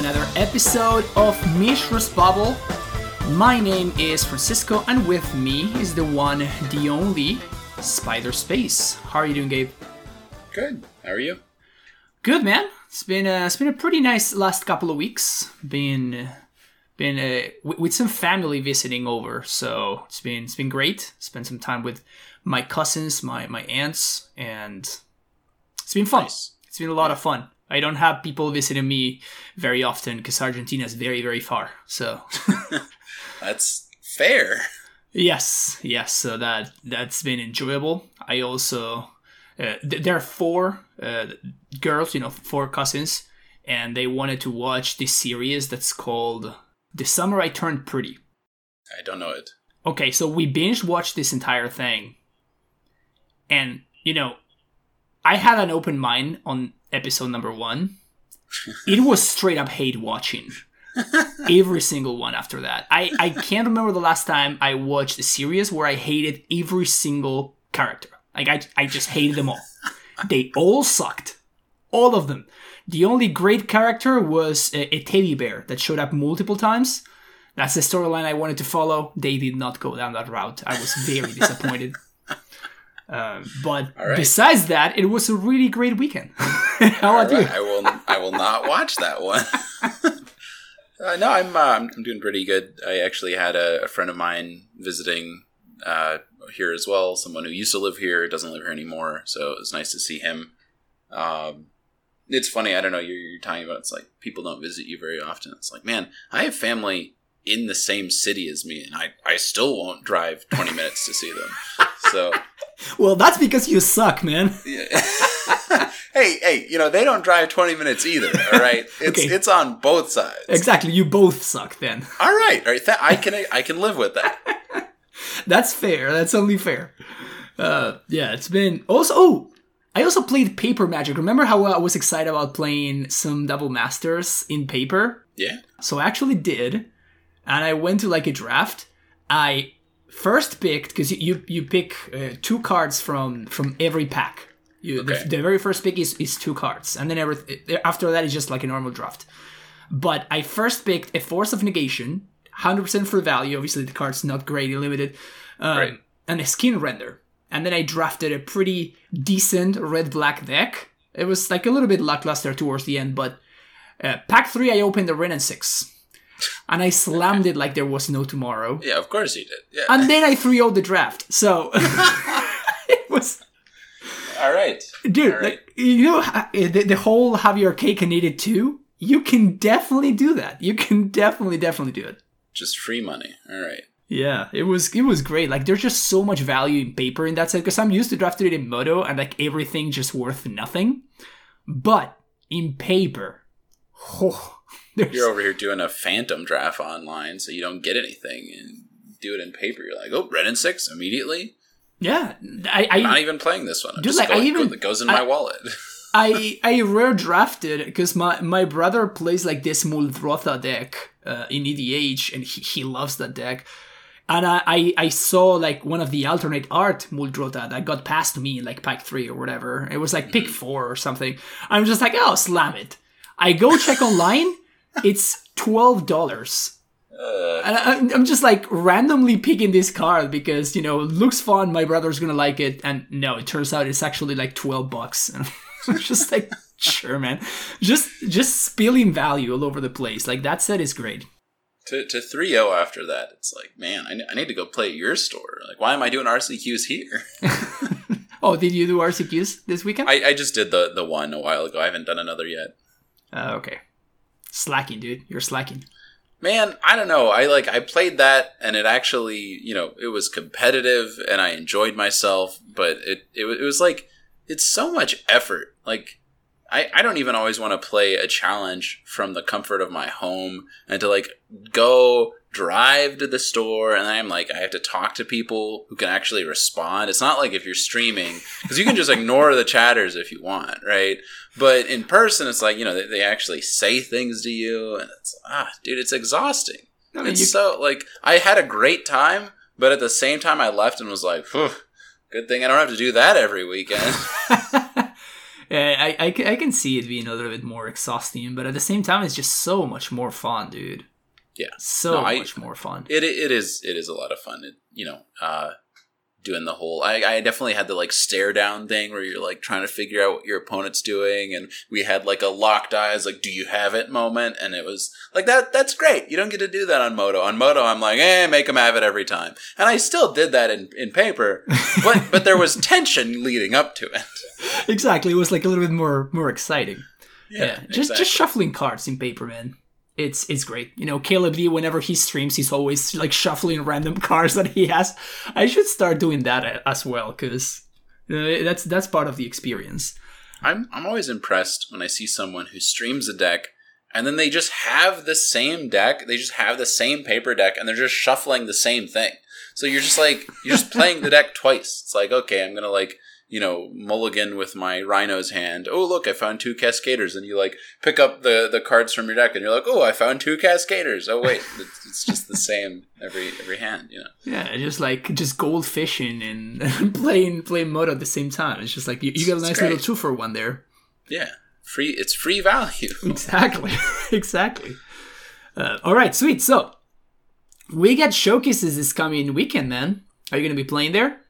another episode of Mishra's Babble. My name is Francisco, and with me is the one, the only, Spider Space. How are you doing, Gabe? Good. How are you? Good, man. It's been uh, it's been a pretty nice last couple of weeks. Been been uh, w- with some family visiting over, so it's been it's been great. Spent some time with my cousins, my my aunts, and it's been fun. Nice. It's been a lot of fun. I don't have people visiting me very often because Argentina is very very far. So That's fair. yes, yes. So that that's been enjoyable. I also uh, th- there are four uh, girls, you know, four cousins, and they wanted to watch this series that's called "The Summer I Turned Pretty." I don't know it. Okay, so we binge watched this entire thing, and you know, I had an open mind on episode number one. it was straight up hate watching. every single one after that. I, I can't remember the last time I watched a series where I hated every single character. Like I, I just hated them all. they all sucked. All of them. The only great character was a, a teddy bear that showed up multiple times. That's the storyline I wanted to follow. They did not go down that route. I was very disappointed. Um, but All right. besides that, it was a really great weekend. How All about you? I will. I will not watch that one. uh, no, I'm. Uh, I'm I'm doing pretty good. I actually had a, a friend of mine visiting uh, here as well. Someone who used to live here doesn't live here anymore, so it was nice to see him. Um, it's funny. I don't know. You're, you're talking about. It's like people don't visit you very often. It's like, man, I have family in the same city as me, and I I still won't drive 20 minutes to see them. So. Well, that's because you suck, man. Hey, hey, you know they don't drive twenty minutes either. All right, it's Okay. it's on both sides. Exactly, you both suck then. All right, all right. Th- I can I can live with that. That's fair. That's only fair. Uh, yeah, it's been also. Oh, I also played Paper Magic. Remember how I was excited about playing some Double Masters in paper? Yeah. So I actually did, and I went to like a draft. I first picked because you, you pick uh, two cards from from every pack. You, Okay. the, the very first pick is, is two cards, and then every, after that is just like a normal draft. But I first picked a Force of Negation, hundred percent for value. Obviously, the card's not great, limited, um, Right. and a Skin Render. And then I drafted a pretty decent red black deck. It was like a little bit lackluster towards the end, but uh, pack three, I opened the Wrenn and Six, and I slammed it like there was no tomorrow. Yeah, of course you did. Yeah. And then I 3 0 the draft. So it was, all right. dude, All right. like, you know, eh, the, the whole have your cake and eat it too. You can definitely do that. You can definitely, definitely do it. Just free money. All right. Yeah, it was it was great. Like there's just so much value in paper in that set because I'm used to drafting it in Modo and like everything just worth nothing. But in paper, oh, there's You're over here doing a phantom draft online, so you don't get anything, and do it in paper. You're like, oh, Wrenn and Six immediately. yeah. I I, Not even playing this one. I'm Dude, just like, I going, even- it goes in I- my wallet. I I rare drafted because my my brother plays like this Muldrotha deck uh, in EDH and he, he loves that deck. And I, I, I saw like one of the alternate art Muldrotha that got passed to me in like pack three or whatever. It was like pick four or something. I'm just like, oh, slam it. I go check online. It's twelve dollars. Uh, And I, I'm just like randomly picking this card because you know it looks fun. My brother's gonna like it, and no, it turns out it's actually like twelve bucks. And I'm just like, sure, man, just just spilling value all over the place. Like that set is great. to to three zero after that, it's like, man, I, I need to go play at your store. Like, why am I doing RCQs here? Oh, did you do RCQs this weekend? I, I just did the the one a while ago. I haven't done another yet. uh, okay, slacking, dude. You're slacking. Man, I don't know. I like I played that and it actually, you know, it was competitive and I enjoyed myself, but it it, it was like it's so much effort. Like I, I don't even always want to play a challenge from the comfort of my home and to like go drive to the store and I'm like I have to talk to people who can actually respond. It's not like if you're streaming because you can just ignore the chatters if you want, right? But in person, it's like you know they, they actually say things to you, and it's ah, dude, it's exhausting. I mean, it's you- so like I had a great time, but at the same time, I left and was like, good thing I don't have to do that every weekend. I, I, I can see it being a little bit more exhausting, but at the same time, it's just so much more fun, dude. Yeah, so No, I- much more fun. it it is it is a lot of fun. It, you know, uh, doing the whole. I, I definitely had the like stare down thing where you're like trying to figure out what your opponent's doing, and we had like a locked eyes, like "Do you have it?" moment, and it was like that. That's great. You don't get to do that on Modo. On Modo, I'm like, eh, make them have it every time, and I still did that in in paper, but but there was tension leading up to it. exactly, it was like a little bit more more exciting. Yeah, just exactly. just shuffling cards in paper, man. It's it's great. You know, Caleb D. Whenever he streams, he's always like shuffling random cards that he has. I should start doing that as well because uh, that's that's part of the experience. I'm I'm always impressed when I see someone who streams a deck and then they just have the same deck. They just have the same paper deck and they're just shuffling the same thing. So you're just like you're just playing the deck twice. It's like okay, I'm gonna like you know mulligan with my rhino's hand. Oh look, I found two cascaders, and you like pick up the the cards from your deck and you're like oh I found two cascaders. Oh wait, it's, it's just the same every every hand. You know. Yeah, just like just gold fishing and playing playing mode at the same time. It's just like you, you got a nice little two for one there. Yeah, free. It's free value. Exactly, exactly. Uh, all right, sweet. So we got showcases this coming weekend. Man, are you gonna be playing there?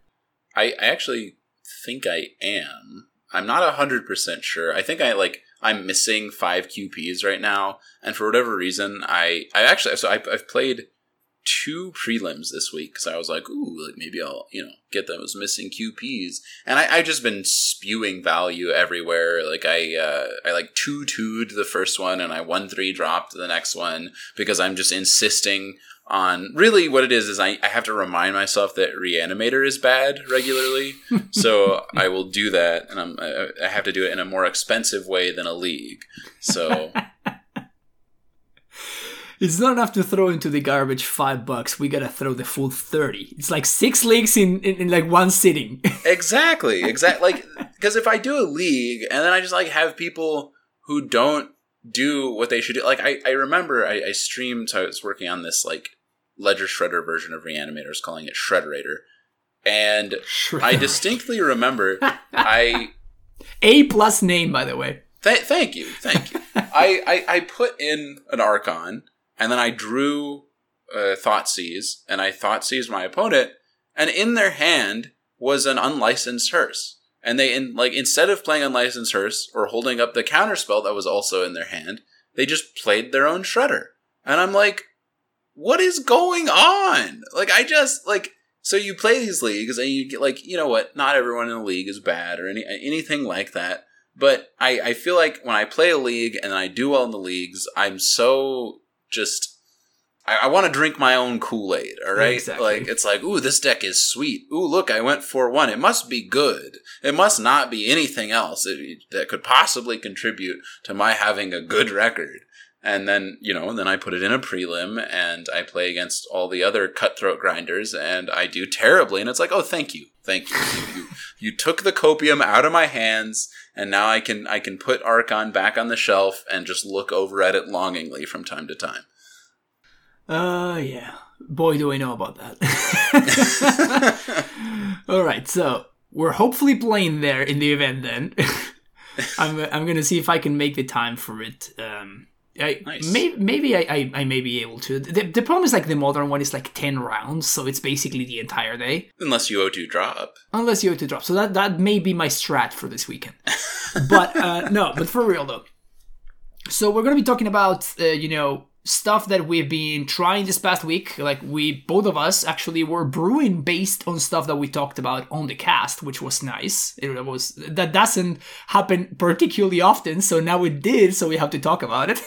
I, I actually think I am. I'm not hundred percent sure. I think I like I'm missing five QPs right now, and for whatever reason, I I actually so I, I've played two prelims this week because I was like, ooh, like maybe I'll you know get those missing QPs, and I I just been spewing value everywhere. Like I uh, I like two two'd the first one, and I one three dropped the next one because I'm just insisting on really what it is is I, I have to remind myself that reanimator is bad regularly so i will do that and I'm, I, I have to do it in a more expensive way than a league so It's not enough to throw into the garbage five bucks. We gotta throw the full thirty. It's like six leagues in in, in like one sitting. exactly exactly like because if i do a league and then i just like have people who don't do what they should do like i, I remember I, I streamed so i was working on this like ledger shredder version of reanimators calling it shredderator and i distinctly remember i A plus name, by the way. Th- thank you, thank you. I, I I put in an Archon, and then I drew uh, Thoughtseize, and I Thoughtseize my opponent, and in their hand was an unlicensed hearse. And they in like instead of playing unlicensed hearse or holding up the counterspell that was also in their hand, they just played their own shredder. And I'm like, what is going on? Like I just like so you play these leagues and you get like you know what? Not everyone in the league is bad or any anything like that. But I, I feel like when I play a league and I do well in the leagues, I'm so just I, I want to drink my own Kool Aid. All right, Exactly. like it's like, ooh, this deck is sweet. Ooh, look, I went four one. It must be good. It must not be anything else that could possibly contribute to my having a good record. And then you know, and then I put it in a prelim, and I play against all the other cutthroat grinders, and I do terribly. And it's like, oh, thank you, thank you. you, you took the copium out of my hands and now I can I can put Archon back on the shelf and just look over at it longingly from time to time. Uh, yeah. Boy, do I know about that. All right, so we're hopefully playing there in the event. Then I'm I'm gonna see if I can make the time for it. Um, I Nice. may, maybe I, I I may be able to. The, the problem is like the modern one is like ten rounds, so it's basically the entire day. Unless you O2 drop. unless you have to drop. So that that may be my strat for this weekend. but uh, no, but for real though. So we're gonna be talking about uh, you know stuff that we've been trying this past week. Like we both of us actually were brewing based on stuff that we talked about on the cast, which was nice. It was that doesn't happen particularly often, so now it did. So we have to talk about it.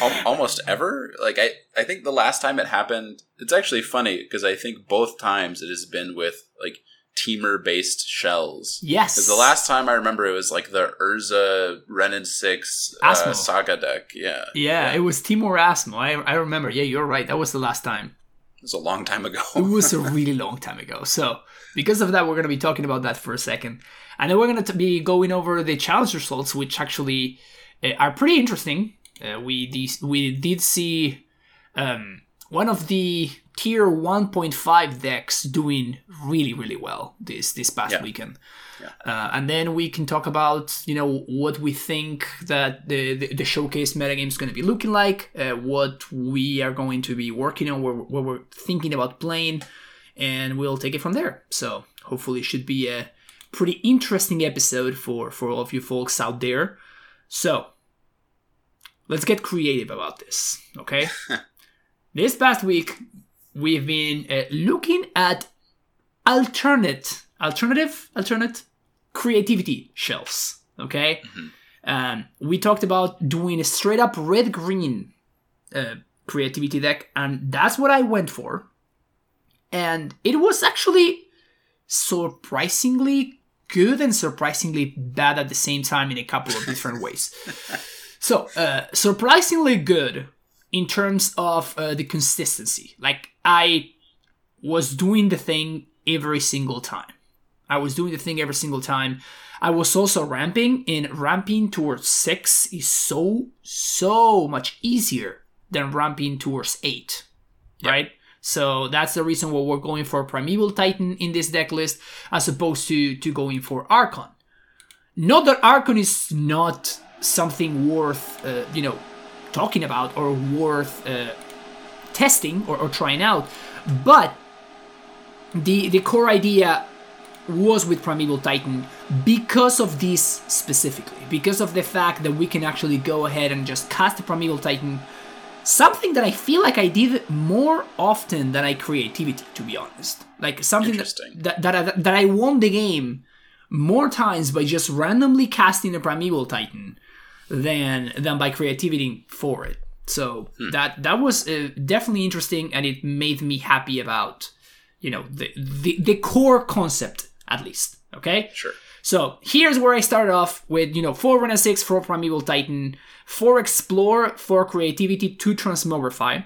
Almost ever. Like I, I think the last time it happened, it's actually funny because I think both times it has been with like Timur based shells. yes. Because the last time I remember it was like the Urza Wrenn and Six uh, Asmo. Saga deck. Yeah, Yeah, it was Timur Asmo. I, I remember. Yeah, you're right. That was the last time. it was a long time ago. it was a really long time ago. So, because of that, we're going to be talking about that for a second. And then we're going to be going over the challenge results, which actually uh, are pretty interesting. Uh, we de- we did see um, one of the tier 1.5 decks doing really really well this this past Yeah. weekend. Yeah. Uh, and then we can talk about you know what we think that the the, the showcase metagame is going to be looking like, uh, what we are going to be working on, what, we're- what we're thinking about playing, and we'll take it from there. So hopefully, it should be a pretty interesting episode for for all of you folks out there. So let's get creative about this, okay? this past week, we've been uh, looking at alternate, alternative, alternate creativity shelves, okay? Um, we talked about doing a straight up red green uh, creativity deck, and that's what I went for. And it was actually surprisingly good and surprisingly bad at the same time in a couple of different ways. So, uh, surprisingly good in terms of uh, the consistency. Like, I was doing the thing every single time. I was doing the thing every single time. I was also ramping, and ramping towards 6 is so, so much easier than ramping towards 8. Right? So that's the reason why we're going for Primeval Titan in this deck list as opposed to, to going for Archon. Not that Archon is not something worth, uh, you know, talking about or worth uh, testing or, or trying out, but the the core idea was with Primeval Titan because of this specifically, because of the fact that we can actually go ahead and just cast the Primeval Titan, something that I feel like I did more often than I creativity, to be honest. Like something that, that, that, I- that I won the game more times by just randomly casting a Primeval Titan than than by creativity for it. So that that was uh, definitely interesting, and it made me happy about you know the, the the core concept at least. Okay. Sure. So here's where I started off with, you know, 4 Wrenn and Six, 4 Primeval Titan, 4 Explore, 4 Creativity, 2 Transmogrify.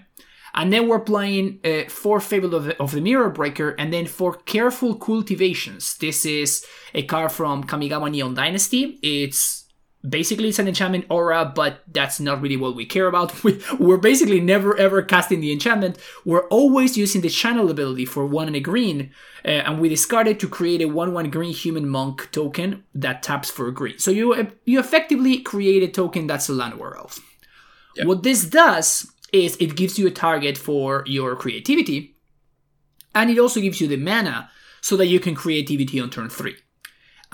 And then we're playing uh, 4 Fable of the, of the Mirror Breaker, and then 4 Careful Cultivations. This is a card from Kamigawa Neon Dynasty. It's basically it's an enchantment aura, but that's not really what we care about. We, we're basically never ever casting the enchantment. We're always using the channel ability for one and a green, uh, and we discard it to create a one-one green human monk token that taps for a green. So you you effectively create a token that's a Llanowar elf. What this does is it gives you a target for your creativity, and it also gives you the mana so that you can creativity on turn three.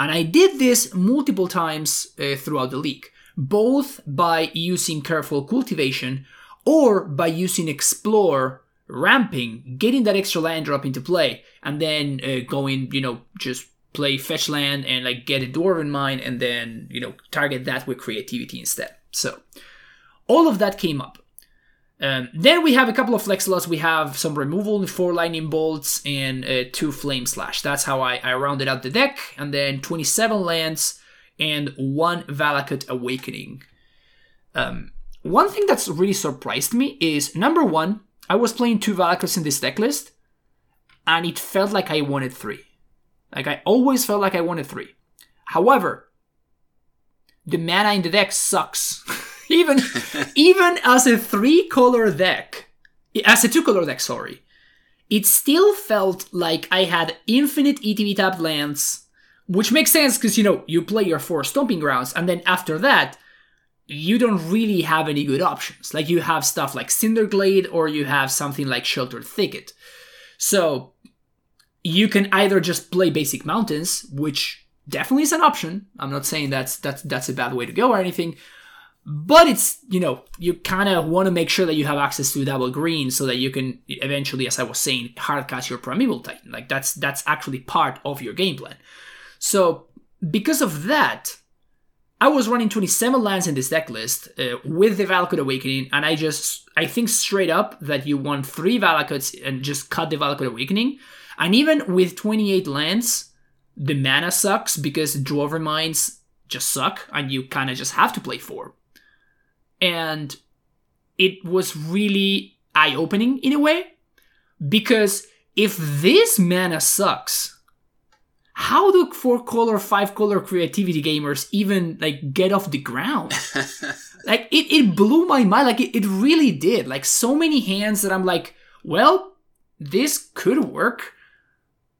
And I did this multiple times uh, throughout the league, both by using careful cultivation or by using explore, ramping, getting that extra land drop into play, and then uh, going, you know, just play fetch land and like get a dwarven mine and then, you know, target that with creativity instead. So all of that came up. Um, then we have a couple of flex slots. We have some removal, four lightning bolts, and uh, two flame slash. That's how I, I rounded out the deck. And then 27 lands and one Valakut Awakening. Um, one thing that's really surprised me is number one, I was playing two Valakuts in this deck list, and it felt like I wanted three. Like I always felt like I wanted three. However, the mana in the deck sucks. even even as a three color deck, as a two color deck, sorry, it still felt like I had infinite ETB tapped lands, which makes sense because you know you play your four stomping grounds, and then after that, you don't really have any good options. Like you have stuff like Cinderglade, or you have something like Sheltered Thicket. So you can either just play basic mountains, which definitely is an option. I'm not saying that's that's that's a bad way to go or anything. But it's, you know, you kind of want to make sure that you have access to double green so that you can eventually, as I was saying, hardcast your Primeval Titan. Like that's that's actually part of your game plan. So because of that, I was running 27 lands in this deck list uh, with the Valakut Awakening, and I just, I think straight up that you want three Valakuts and just cut the Valakut Awakening. And even with 28 lands, the mana sucks because Dwarven Mines just suck, and you kind of just have to play four. And it was really eye opening in a way because if this mana sucks, how do four color, five color creativity gamers even like get off the ground? like it, it blew my mind. Like it, it really did. Like so many hands that I'm like, well, this could work,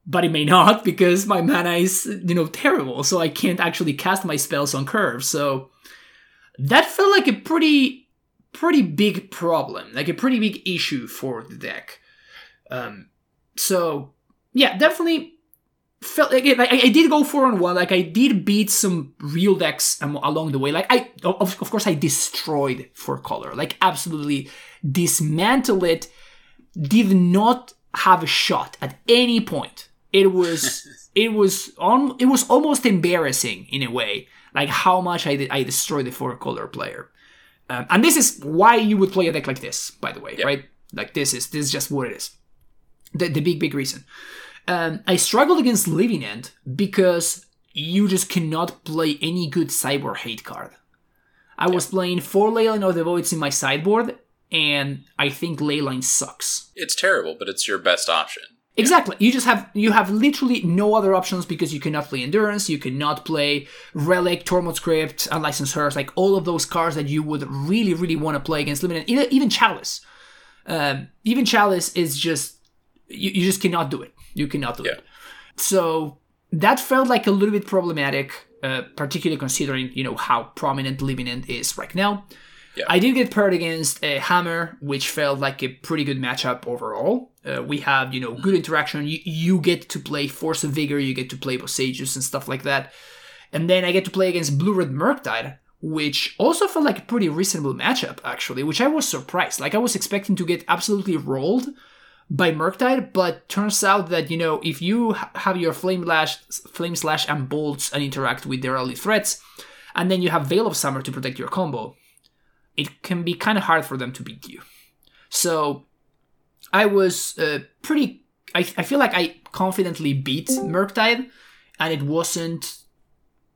but it may not because my mana is, you know, terrible. So I can't actually cast my spells on curve. So that felt like a pretty, pretty big problem, like a pretty big issue for the deck. Um, so yeah, definitely felt like, like I, did go four on one. Like I did beat some real decks um, along the way. Like I, of, of course, I destroyed four color. Like absolutely dismantle it. Did not have a shot at any point. It was it was on it was almost embarrassing in a way, like how much I I destroyed the four color player. Um, and this is why you would play a deck like this, by the way, right? Like this is this is just what it is. The the big big reason. Um, I struggled against Living End because you just cannot play any good cyborg hate card. I was playing four Leyline of the Voids in my sideboard, and I think Leyline sucks. It's terrible, but it's your best option. Exactly. You just have you have literally no other options because you cannot play Endurance, you cannot play Relic, Tormod's Crypt, Unlicensed Hearse, like all of those cards that you would really, really want to play against Living End. Even Chalice. Um, even Chalice is just you, you just cannot do it. You cannot do yeah. it. So that felt like a little bit problematic, uh, particularly considering you know how prominent Living is right now. Yeah. I did get paired against a Hammer, which felt like a pretty good matchup overall. Uh, we have, you know, good interaction. You, you get to play Force of Vigor, you get to play Boseijus and stuff like that. And then I get to play against Blue Red Murktide, which also felt like a pretty reasonable matchup, actually, which I was surprised. Like, I was expecting to get absolutely rolled by Murktide, but turns out that, you know, if you have your Flame Slash, Flame Slash and Bolts and interact with their early threats, and then you have Veil of Summer to protect your combo, it can be kind of hard for them to beat you. So I was uh, pretty. I, I feel like I confidently beat Murktide, and it wasn't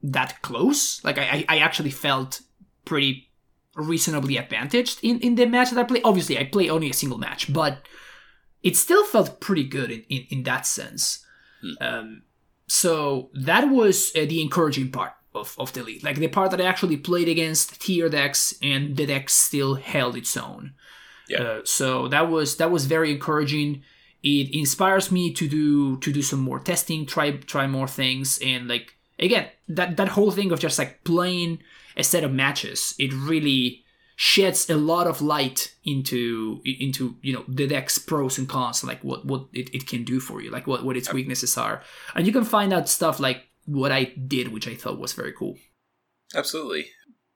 that close. Like I, I actually felt pretty reasonably advantaged in, in the match that I played. Obviously, I played only a single match, but it still felt pretty good in, in, in that sense. Hmm. Um, so that was uh, the encouraging part of, of the league. Like the part that I actually played against tier decks and the deck still held its own. Yeah. Uh, so that was that was very encouraging. It inspires me to do to do some more testing, try try more things, and like again that that whole thing of just like playing a set of matches, it really sheds a lot of light into into you know the deck's pros and cons like what what it, it can do for you like what what its weaknesses are and you can find out stuff like what I did, which I thought was very cool. Absolutely.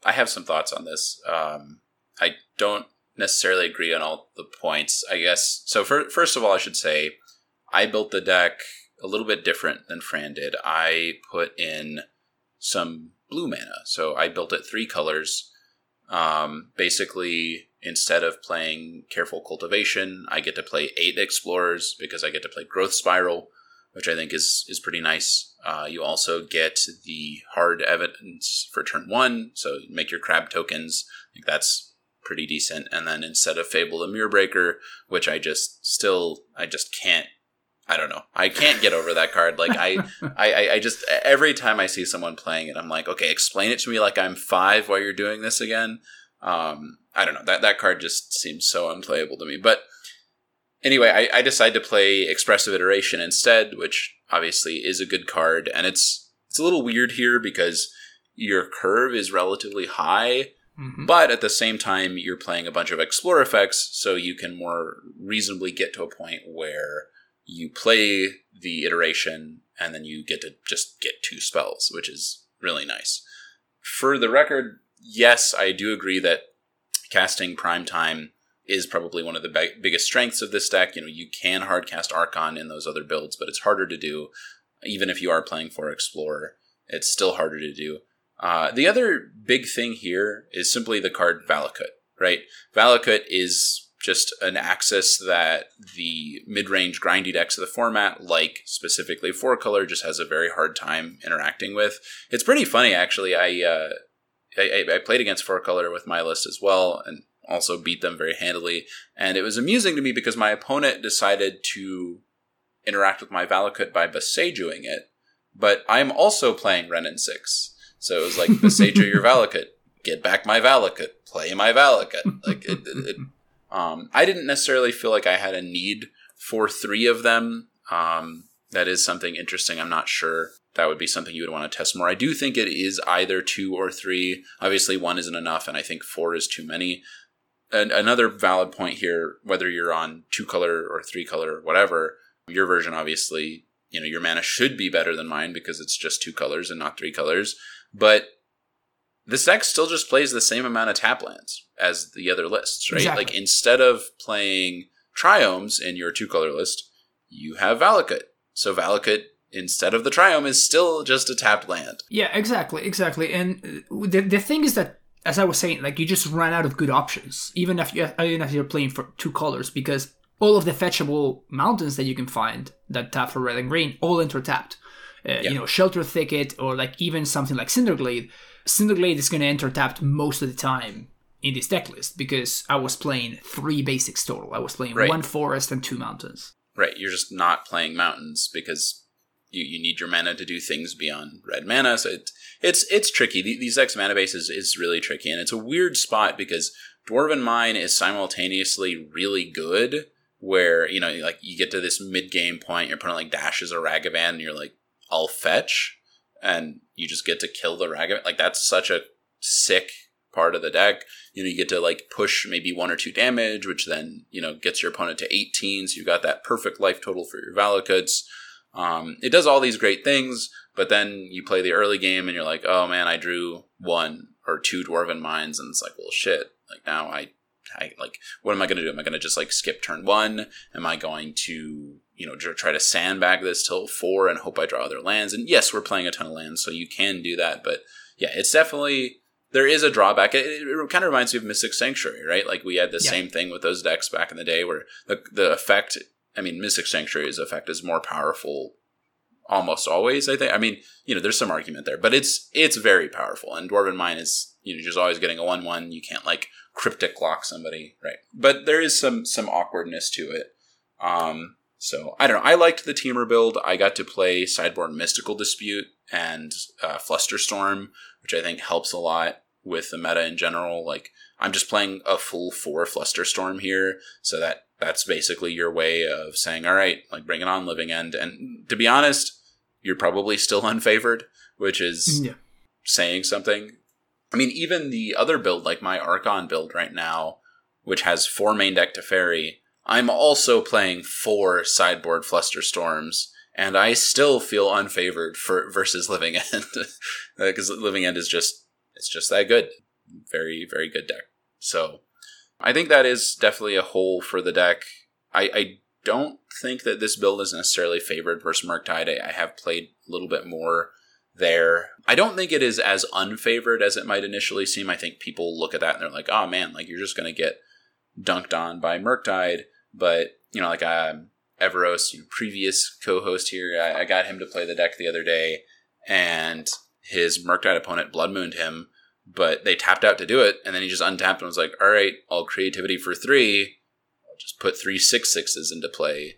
I have some thoughts on this. Um, I don't necessarily agree on all the points, I guess. So, for, first of all, I should say I built the deck a little bit different than Fran did. I put in some blue mana. So, I built it three colors. Um, basically, instead of playing Careful Cultivation, I get to play eight Explorers because I get to play Growth Spiral which I think is is pretty nice. Uh, you also get the hard evidence for turn one, so make your crab tokens. I think that's pretty decent. And then instead of Fable the Mirror Breaker, which I just still I just can't I don't know. I can't get over that card. Like I, I, I just every time I see someone playing it, I'm like, okay, explain it to me like I'm five while you're doing this again. Um, I don't know. That that card just seems so unplayable to me. But anyway, I, I decided to play Expressive Iteration instead, which obviously is a good card, and it's it's a little weird here because your curve is relatively high, mm-hmm. but at the same time you're playing a bunch of explore effects, so you can more reasonably get to a point where you play the iteration and then you get to just get two spells, which is really nice. For the record, yes, I do agree that casting prime time is probably one of the biggest strengths of this deck. You know, you can hardcast Archon in those other builds, but it's harder to do. Even if you are playing for Explorer, it's still harder to do. Uh, the other big thing here is simply the card Valakut, right? Valakut is just an axis that the mid-range grindy decks of the format, like specifically four color, just has a very hard time interacting with. It's pretty funny, actually. I uh, I, I, played against four color with my list as well, and also beat them very handily. And it was amusing to me because my opponent decided to interact with my Valakut by Boseijuing it, but I'm also playing Wrenn and Six. So it was like, Boseiju your Valakut, get back my Valakut, play my Valakut. Like, it, it, it, Um, I didn't necessarily feel like I had a need for three of them. Um, that is something interesting. I'm not sure that would be something you would want to test more. I do think it is either two or three. Obviously, one isn't enough, and I think four is too many. And another valid point here, whether you're on two color or three color or whatever, your version obviously, you know, your mana should be better than mine because it's just two colors and not three colors. But this deck still just plays the same amount of tap lands as the other lists, right? Exactly. Like instead of playing triomes in your two color list, you have Valakut. So Valakut instead of the triome is still just a tapped land. Yeah, exactly, exactly. And uh, the the thing is that, as I was saying, like you just run out of good options, even if you even if you're playing for two colors, because all of the fetchable mountains that you can find that tap for red and green all intertapped. Uh, Yeah. You know, Shelter Thicket or like even something like Cinderglade. Cinderglade is going to enter tapped most of the time in this deck list because I was playing three basics total. I was playing Right. one forest and two mountains. Right, you're just not playing mountains because you, you need your mana to do things beyond red mana. So it, it's it's tricky. These X mana base is, is really tricky, and it's a weird spot because Dwarven Mine is simultaneously really good. Where you know, like you get to this mid game point, your opponent like dashes a Ragavan, and you're like, "I'll fetch," and you just get to kill the Ragavan. Like that's such a sick part of the deck. You know, you get to like push maybe one or two damage, which then you know gets your opponent to 18. So you've got that perfect life total for your Valakuts. Um, it does all these great things, but then you play the early game and you're like, oh man, I drew one or two Dwarven Mines, and it's like, well, shit. Like now I, I like, what am I going to do? Am I going to just like skip turn one? Am I going to, you know, try to sandbag this till four and hope I draw other lands? And yes, we're playing a ton of lands, so you can do that. But yeah, it's definitely there is a drawback. It, it, kind of reminds me of Mystic Sanctuary, right? Like we had the Yeah. same thing with those decks back in the day, where the the effect. I mean, Mystic Sanctuary's effect is more powerful almost always. I think. I mean, you know, there's some argument there, but it's it's very powerful. And Dwarven Mine is you know just always getting a one one. You can't like cryptic lock somebody, right? But there is some some awkwardness to it. Um, so I don't know. I liked the Timur build. I got to play sideboard Mystical Dispute and uh, Flusterstorm, which I think helps a lot with the meta in general. Like I'm just playing a full four Flusterstorm here, so that that's basically your way of saying, all right, like bring it on, Living End. And to be honest, you're probably still unfavored, which is mm, Yeah. saying something. I mean, even the other build, like my Archon build right now, which has four main deck Teferi, I'm also playing four sideboard Flusterstorms, and I still feel unfavored for versus Living End uh, because Living End is just it's just that good, very very good deck. So I think that is definitely a hole for the deck. I, I don't think that this build is necessarily favored versus Murktide. I, have played a little bit more there. I don't think it is as unfavored as it might initially seem. I think people look at that and they're like, oh man, like you're just going to get dunked on by Murktide. But, you know, like um, Everos, your previous co host here, I, I got him to play the deck the other day and his Murktide opponent blood mooned him, but they tapped out to do it. And then he just untapped and was like, all right, all creativity for three. Just put three six sixes into play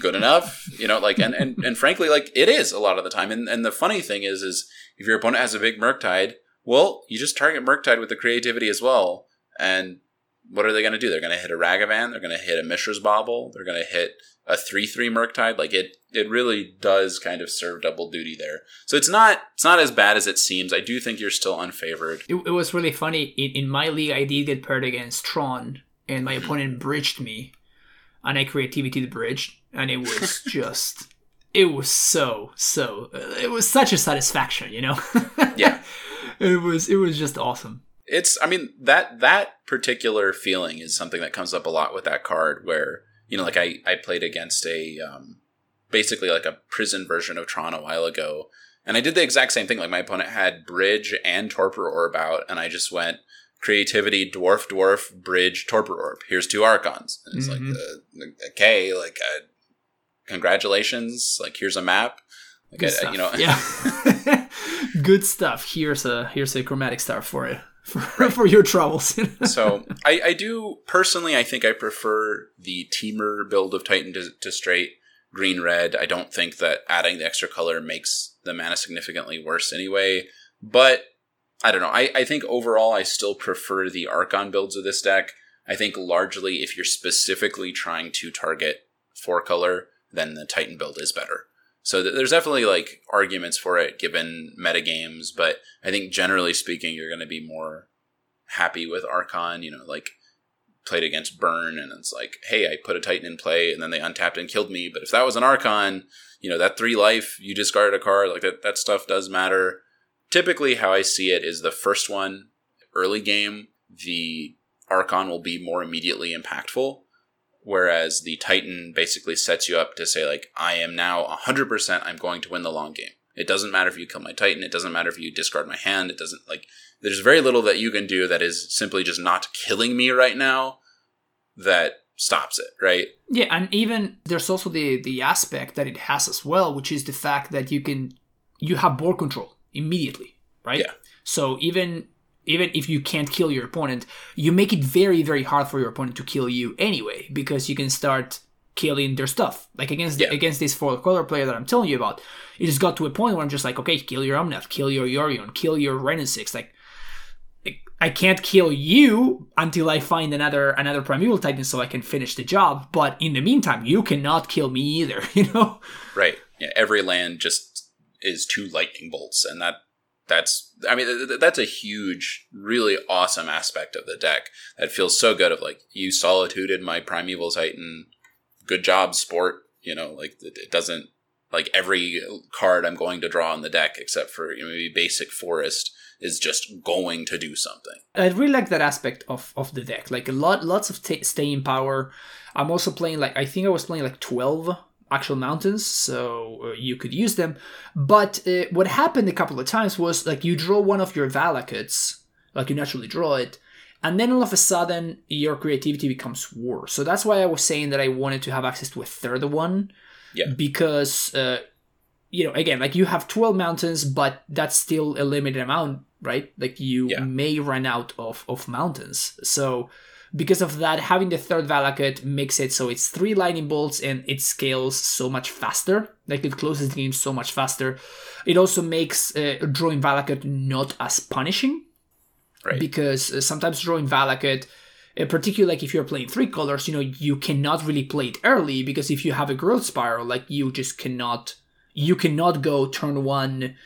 good enough you know like and, and and frankly like it is a lot of the time. And and the funny thing is is if your opponent has a big murktide well you just target murktide with the creativity as well. And what are they going to do? They're going to hit a ragavan they're going to hit a mishra's bauble they're going to hit a 3-3 murktide like it it really does kind of serve double duty there. So it's not it's not as bad as it seems. I do think you're still unfavored. It, it was really funny. In, in my league, I did get paired against Tron, and my opponent bridged me, and I creativity the bridge, and it was just, it was so so, it was such a satisfaction, you know. Yeah. it was it was just awesome. it's i mean that that particular feeling is something that comes up a lot with that card where you know like i i played against a um basically like a prison version of tron a while ago and i did the exact same thing like my opponent had bridge and torpor orb out and i just went creativity dwarf dwarf bridge torpor orb here's two archons and it's Mhm. like uh, okay like uh, congratulations like here's a map like Good I- I- stuff. you know yeah, good stuff. Here's a here's a chromatic star for you for, for your troubles. so I, I do personally i think i prefer the Timur build of titan to, to straight green red i don't think that adding the extra color makes the mana significantly worse anyway but i don't know i, I think overall i still prefer the archon builds of this deck I think largely if you're specifically trying to target four color, then the Titan build is better. So th- there's definitely like arguments for it given metagames, but I think generally speaking, you're going to be more happy with Archon. You know, like played against Burn, and it's like, hey, I put a Titan in play, and then they untapped and killed me. But if that was an Archon, you know, that three life, you discarded a card, like that, that stuff does matter. Typically, how I see it is the first one, early game, the Archon will be more immediately impactful. Whereas the Titan basically sets you up to say, like, I am now 100% I'm going to win the long game. It doesn't matter if you kill my Titan. It doesn't matter if you discard my hand. It doesn't, like, there's very little that you can do that is simply just not killing me right now that stops it, right? Yeah, and even there's also the the aspect that it has as well, which is the fact that you can you have board control immediately, right? Yeah. So even even if you can't kill your opponent, you make it very very hard for your opponent to kill you anyway because you can start killing their stuff. Like against Yeah. against this four color player that I'm telling you about, it just got to a point where I'm just like, okay, kill your Omnath, kill your Yorion, kill your Wrenn and Six, like. like, I can't kill you until I find another another primeval titan so I can finish the job. But in the meantime, you cannot kill me either. You know. Right. Yeah. Every land just is two lightning bolts, and that that's I mean th- th- that's a huge, really awesome aspect of the deck that feels so good. Of like you solituded my primeval titan. Good job, sport. You know, like it doesn't like every card I'm going to draw on the deck except for you know, maybe basic forest is just going to do something. I really like that aspect of, of the deck. Like a lot, lots of t- staying power. I'm also playing like I think I was playing like 12 actual mountains, so uh, you could use them. But uh, what happened a couple of times was like you draw one of your Valakuts, like you naturally draw it, and then all of a sudden your creativity becomes worse. So that's why I was saying that I wanted to have access to a third one. Yeah. Because uh, you know, again, like you have 12 mountains, but that's still a limited amount, right? Like you Yeah. may run out of, of mountains. So because of that, having the third Valakut makes it so it's three lightning bolts and it scales so much faster. Like it closes the game so much faster. It also makes uh, drawing Valakut not as punishing Right. because uh, sometimes drawing Valakut, uh, particularly like if you're playing three colors, you know, you cannot really play it early because if you have a growth spiral, like you just cannot, you cannot go turn one,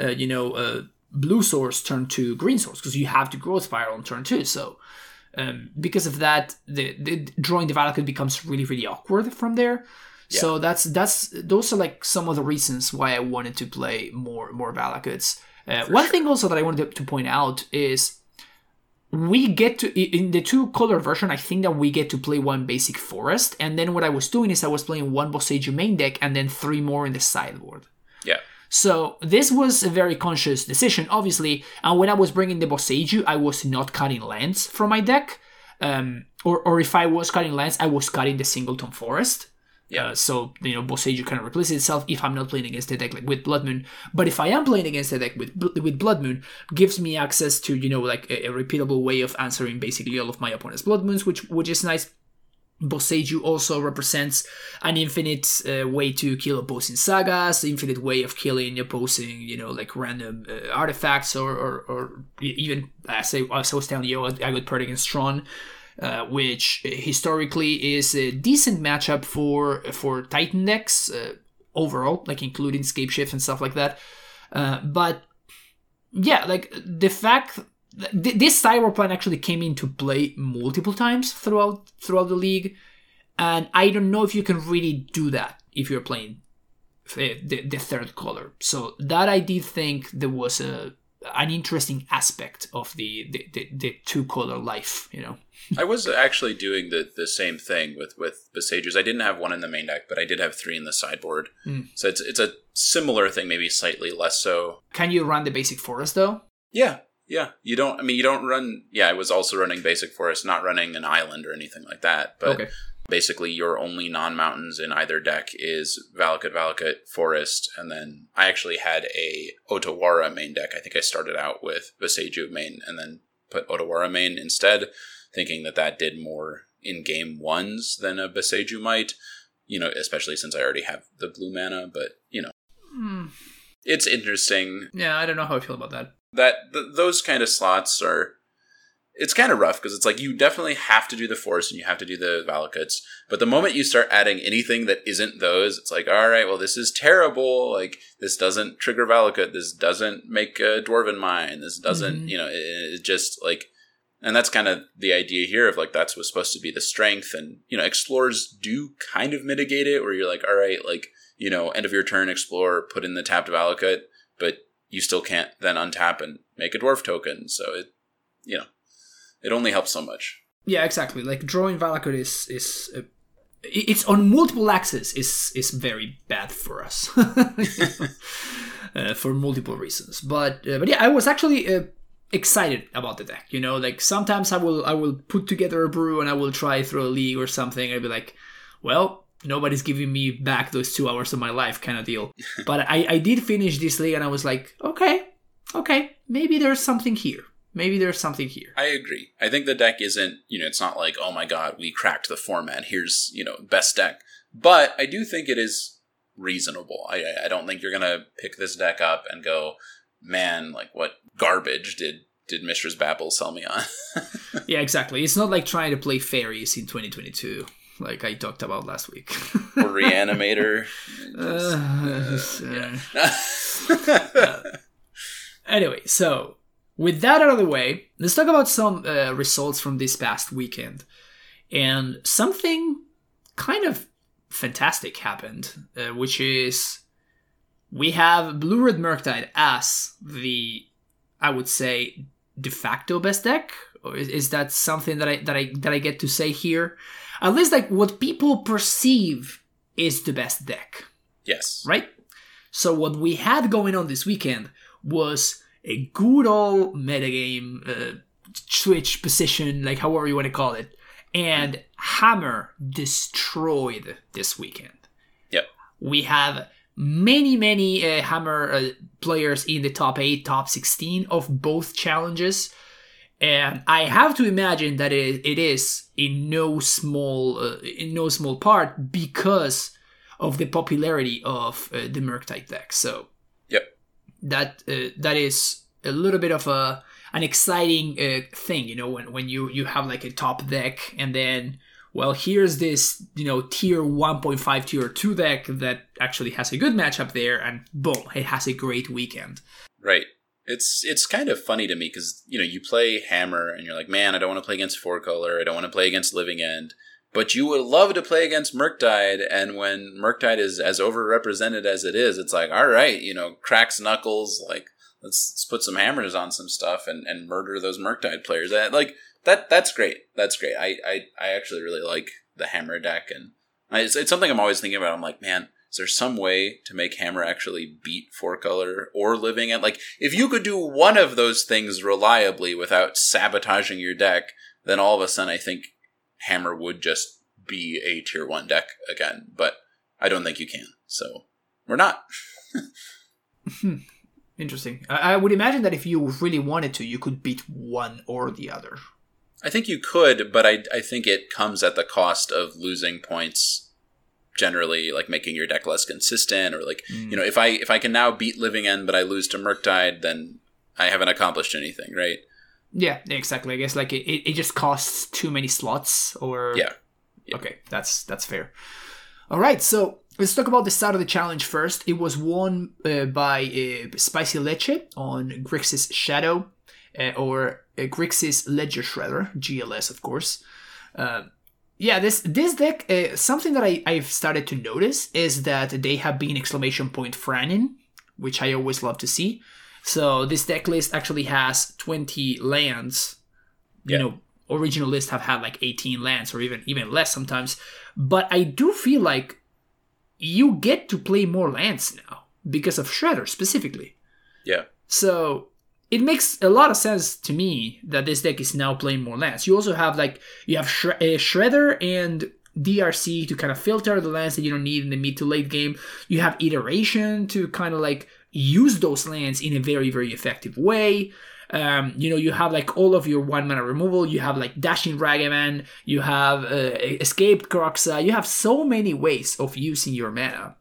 uh, you know, uh, blue source, turn two green source because you have to growth spiral on turn two. So um, because of that, the, the drawing the Valakut becomes really really awkward from there. So that's that's those are like some of the reasons why I wanted to play more more Valakuts. Uh, one thing also that I wanted to point out is we get to in the two color version i think that we get to play one basic forest and then what i was doing is i was playing one boseiju main deck and then three more in the sideboard Yeah. So this was a very conscious decision obviously and when i was bringing the boseiju i was not cutting lands from my deck um, or, or if i was cutting lands i was cutting the singleton forest Yeah. uh, so you know, Boseiju kind of replaces itself if I'm not playing against a deck like with Blood Moon. But if I am playing against a deck with with Blood Moon, gives me access to you know like a, a repeatable way of answering basically all of my opponent's Blood Moons, which which is nice. Boseiju also represents an infinite uh, way to kill opposing sagas, infinite way of killing opposing, you know, like random uh, artifacts or, or, or even, as I, as I was telling you, I got paired against Tron, uh, which historically is a decent matchup for for Titan decks uh, overall, like including Scape Shift and stuff like that. Uh, but yeah, like the fact th- this cyber plan actually came into play multiple times throughout throughout the league, and I don't know if you can really do that if you're playing uh, the, the third color. So that I did think there was a an interesting aspect of the the, the, the two color life, you know. I was actually doing the, the same thing with with Boseijus. I didn't have one in the main deck, but I did have three in the sideboard. Mm. So it's it's a similar thing, maybe slightly less so. Can you run the basic forest though? Yeah, yeah. You don't. I mean, you don't run. Yeah, I was also running basic forest, not running an island or anything like that. But okay. basically, your only non mountains in either deck is Valakut, Valakut, Forest, and then I actually had a Otawara main deck. I think I started out with Boseiju main and then put Otawara main instead, thinking that that did more in game ones than a Boseiju might. You know, especially since I already have the blue mana. But you know, Hmm. it's interesting Yeah, I don't know how I feel about that. That th- those kind of slots are it's kind of rough because it's like you definitely have to do the force and you have to do the Valakuts. But the moment you start adding anything that isn't those, it's like, all right, well, this is terrible. Like this doesn't trigger Valakut. This doesn't make a Dwarven mine. This doesn't, mm-hmm. you know, it, it just like, and that's kind of the idea here of like that's what's supposed to be the strength. And you know, explorers do kind of mitigate it, where you're like, all right, like you know, end of your turn, explore, put in the tapped Valakut, but you still can't then untap and make a dwarf token. So it, you know it only helps so much. Yeah, exactly. Like drawing Valakut is is uh, it's on multiple axes is is very bad for us uh, for multiple reasons. But uh, but yeah, I was actually uh, excited about the deck. You know, like sometimes I will I will put together a brew and I will try through a league or something. I'll be like, well, nobody's giving me back those two hours of my life kind of deal. but I I did finish this league and I was like, okay, okay, maybe there's something here maybe there's something here. I agree. I think the deck isn't, you know, it's not like, oh my god, we cracked the format. Here's, you know, best deck. But I do think it is reasonable. I I don't think you're gonna pick this deck up and go, man, like what garbage did did Mishra's Babble sell me on? yeah, exactly. It's not like trying to play fairies in 2022 like I talked about last week. or Reanimator. uh, uh, anyway, so with that out of the way, let's talk about some uh, results from this past weekend. And something kind of fantastic happened, uh, which is we have Blue Red Murktide as the, I would say, de facto best deck. Or is, is that something that I that I that I get to say here? At least like what people perceive is the best deck. Yes. Right. So what we had going on this weekend was a good old metagame uh, switch position, like however you want to call it. And Hammer destroyed this weekend. Yep. We have many, many uh, Hammer uh, players in the top 8, top 16 of both challenges. And I have to imagine that it, it is in no small uh, in no small part because of the popularity of uh, the Murktide deck. So yep, that uh, that is a little bit of a an exciting uh, thing, you know, when when you you have like a top deck and then well here's this you know tier 1.5 tier 2 deck that actually has a good matchup there and boom it has a great weekend. Right it's it's kind of funny to me because you know you play hammer and you're like man i don't want to play against four color i don't want to play against living end but you would love to play against Murktide, and when Murktide is as overrepresented as it is, it's like, all right, you know, cracks knuckles, like let's, let's put some hammers on some stuff and, and murder those Murktide players. That like that that's great. That's great. I, I, I actually really like the hammer deck, and I, it's, it's something I'm always thinking about. I'm like, man, is there some way to make hammer actually beat four color or living at like if you could do one of those things reliably without sabotaging your deck, then all of a sudden I think Hammer would just be a tier one deck again, but I don't think you can. So we're not. Interesting. I, I would imagine that if you really wanted to, you could beat one or the other. I think you could, but I, I think it comes at the cost of losing points generally like making your deck less consistent or like mm. you know if i if i can now beat living end but i lose to murktide then i haven't accomplished anything right yeah, exactly. I guess like it, it just costs too many slots or yeah. yeah. Okay, that's that's fair. All right, so let's talk about the start of the challenge first. It was won uh, by uh, Spicy Leche on Grixis Shadow uh, or uh, Grixis Ledger Shredder, GLS of course. Yeah, this this deck, uh, something that I, I've started to notice is that they have been exclamation point Frannin, which I always love to see. So this deck list actually has 20 lands. You yeah. know, original lists have had like 18 lands or even even less sometimes. But I do feel like you get to play more lands now because of Shredder specifically. Yeah. So it makes a lot of sense to me that this deck is now playing more lands. You also have like you have Shre- uh, Shredder and DRC to kind of filter the lands that you don't need in the mid to late game. You have Iteration to kind of like use those lands in a very very effective way. Um, you know, you have like all of your one mana removal. You have like dashing Ragavan. You have uh, escaped Kroxa. You have so many ways of using your mana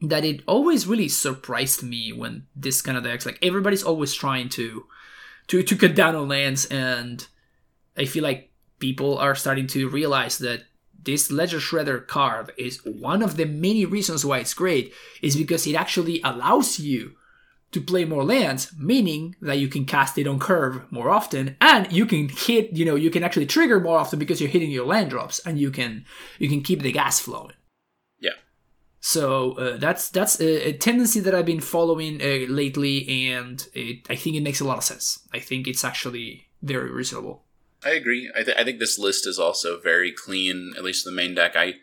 that it always really surprised me when this kind of decks like everybody's always trying to to to cut down on lands and I feel like people are starting to realize that this Ledger Shredder card is one of the many reasons why it's great is because it actually allows you to play more lands, meaning that you can cast it on curve more often, and you can hit, you know, you can actually trigger more often because you're hitting your land drops, and you can you can keep the gas flowing. So uh, that's that's a, a, tendency that I've been following uh, lately, and it, I think it makes a lot of sense. I think it's actually very reasonable. I agree. I, th- I think this list is also very clean, at least the main deck. I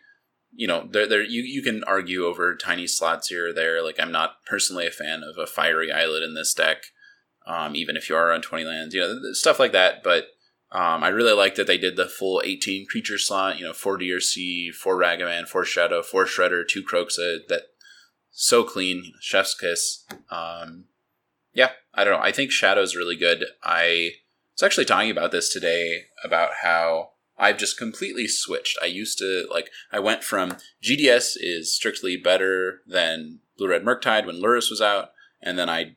you know, there there you, you can argue over tiny slots here or there. Like I'm not personally a fan of a fiery islet in this deck, um, even if you are on 20 lands, you know, stuff like that. But um, I really like that they did the full 18 creature slot, you know, 4 DRC, 4 Ragavan, 4 Shadow, 4 Shredder, 2 Kroxa. That so clean, chef's kiss. Um, yeah, I don't know. I think Shadow's really good. I was actually talking about this today about how I've just completely switched. I used to like I went from GDS is strictly better than Blue Red Murktide when Lurrus was out, and then I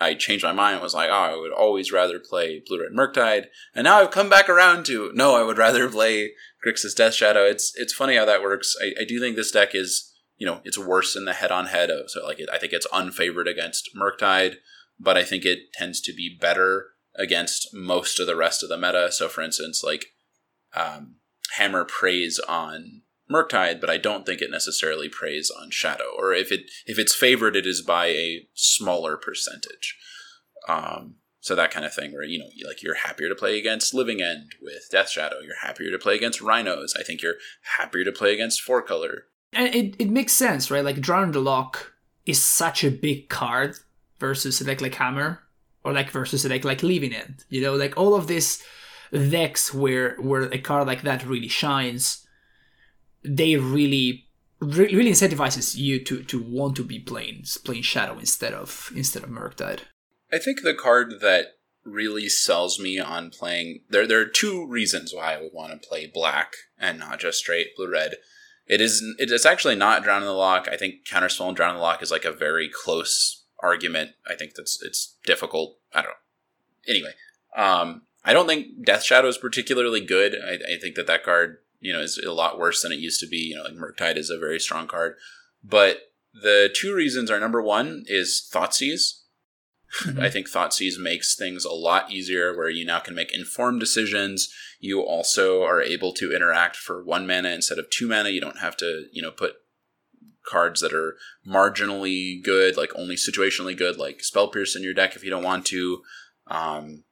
I changed my mind and was like, oh, I would always rather play Blue Red Murktide, and now I've come back around to no, I would rather play Grixis Death Shadow. It's it's funny how that works. I, I do think this deck is you know it's worse in the head on head so like it, I think it's unfavored against Murktide, but I think it tends to be better against most of the rest of the meta. So for instance, like um, Hammer preys on Murktide, but I don't think it necessarily preys on Shadow. Or if it if it's favored, it is by a smaller percentage. Um, so that kind of thing, where you know, like you're happier to play against Living End with Death Shadow. You're happier to play against Rhinos. I think you're happier to play against Four Color. And it, it makes sense, right? Like Loch is such a big card versus a deck like Hammer, or like versus a deck like Living End. You know, like all of this decks where where a card like that really shines, they really really incentivizes you to to want to be playing playing Shadow instead of instead of Murktide. I think the card that really sells me on playing there there are two reasons why I would want to play black and not just straight blue red. It is it is actually not Drown in the Loch I think Counterspell and Drown in the Loch is like a very close argument. I think that's it's difficult. I don't know. Anyway, um, I don't think Death Shadow is particularly good. I, I, think that that card, you know, is a lot worse than it used to be. You know, like Murktide is a very strong card. But the two reasons are number one is Thoughtseize. Mm-hmm. I think Thoughtseize makes things a lot easier where you now can make informed decisions. You also are able to interact for one mana instead of two mana. You don't have to, you know, put cards that are marginally good, like only situationally good, like Spell Pierce in your deck if you don't want to. Um,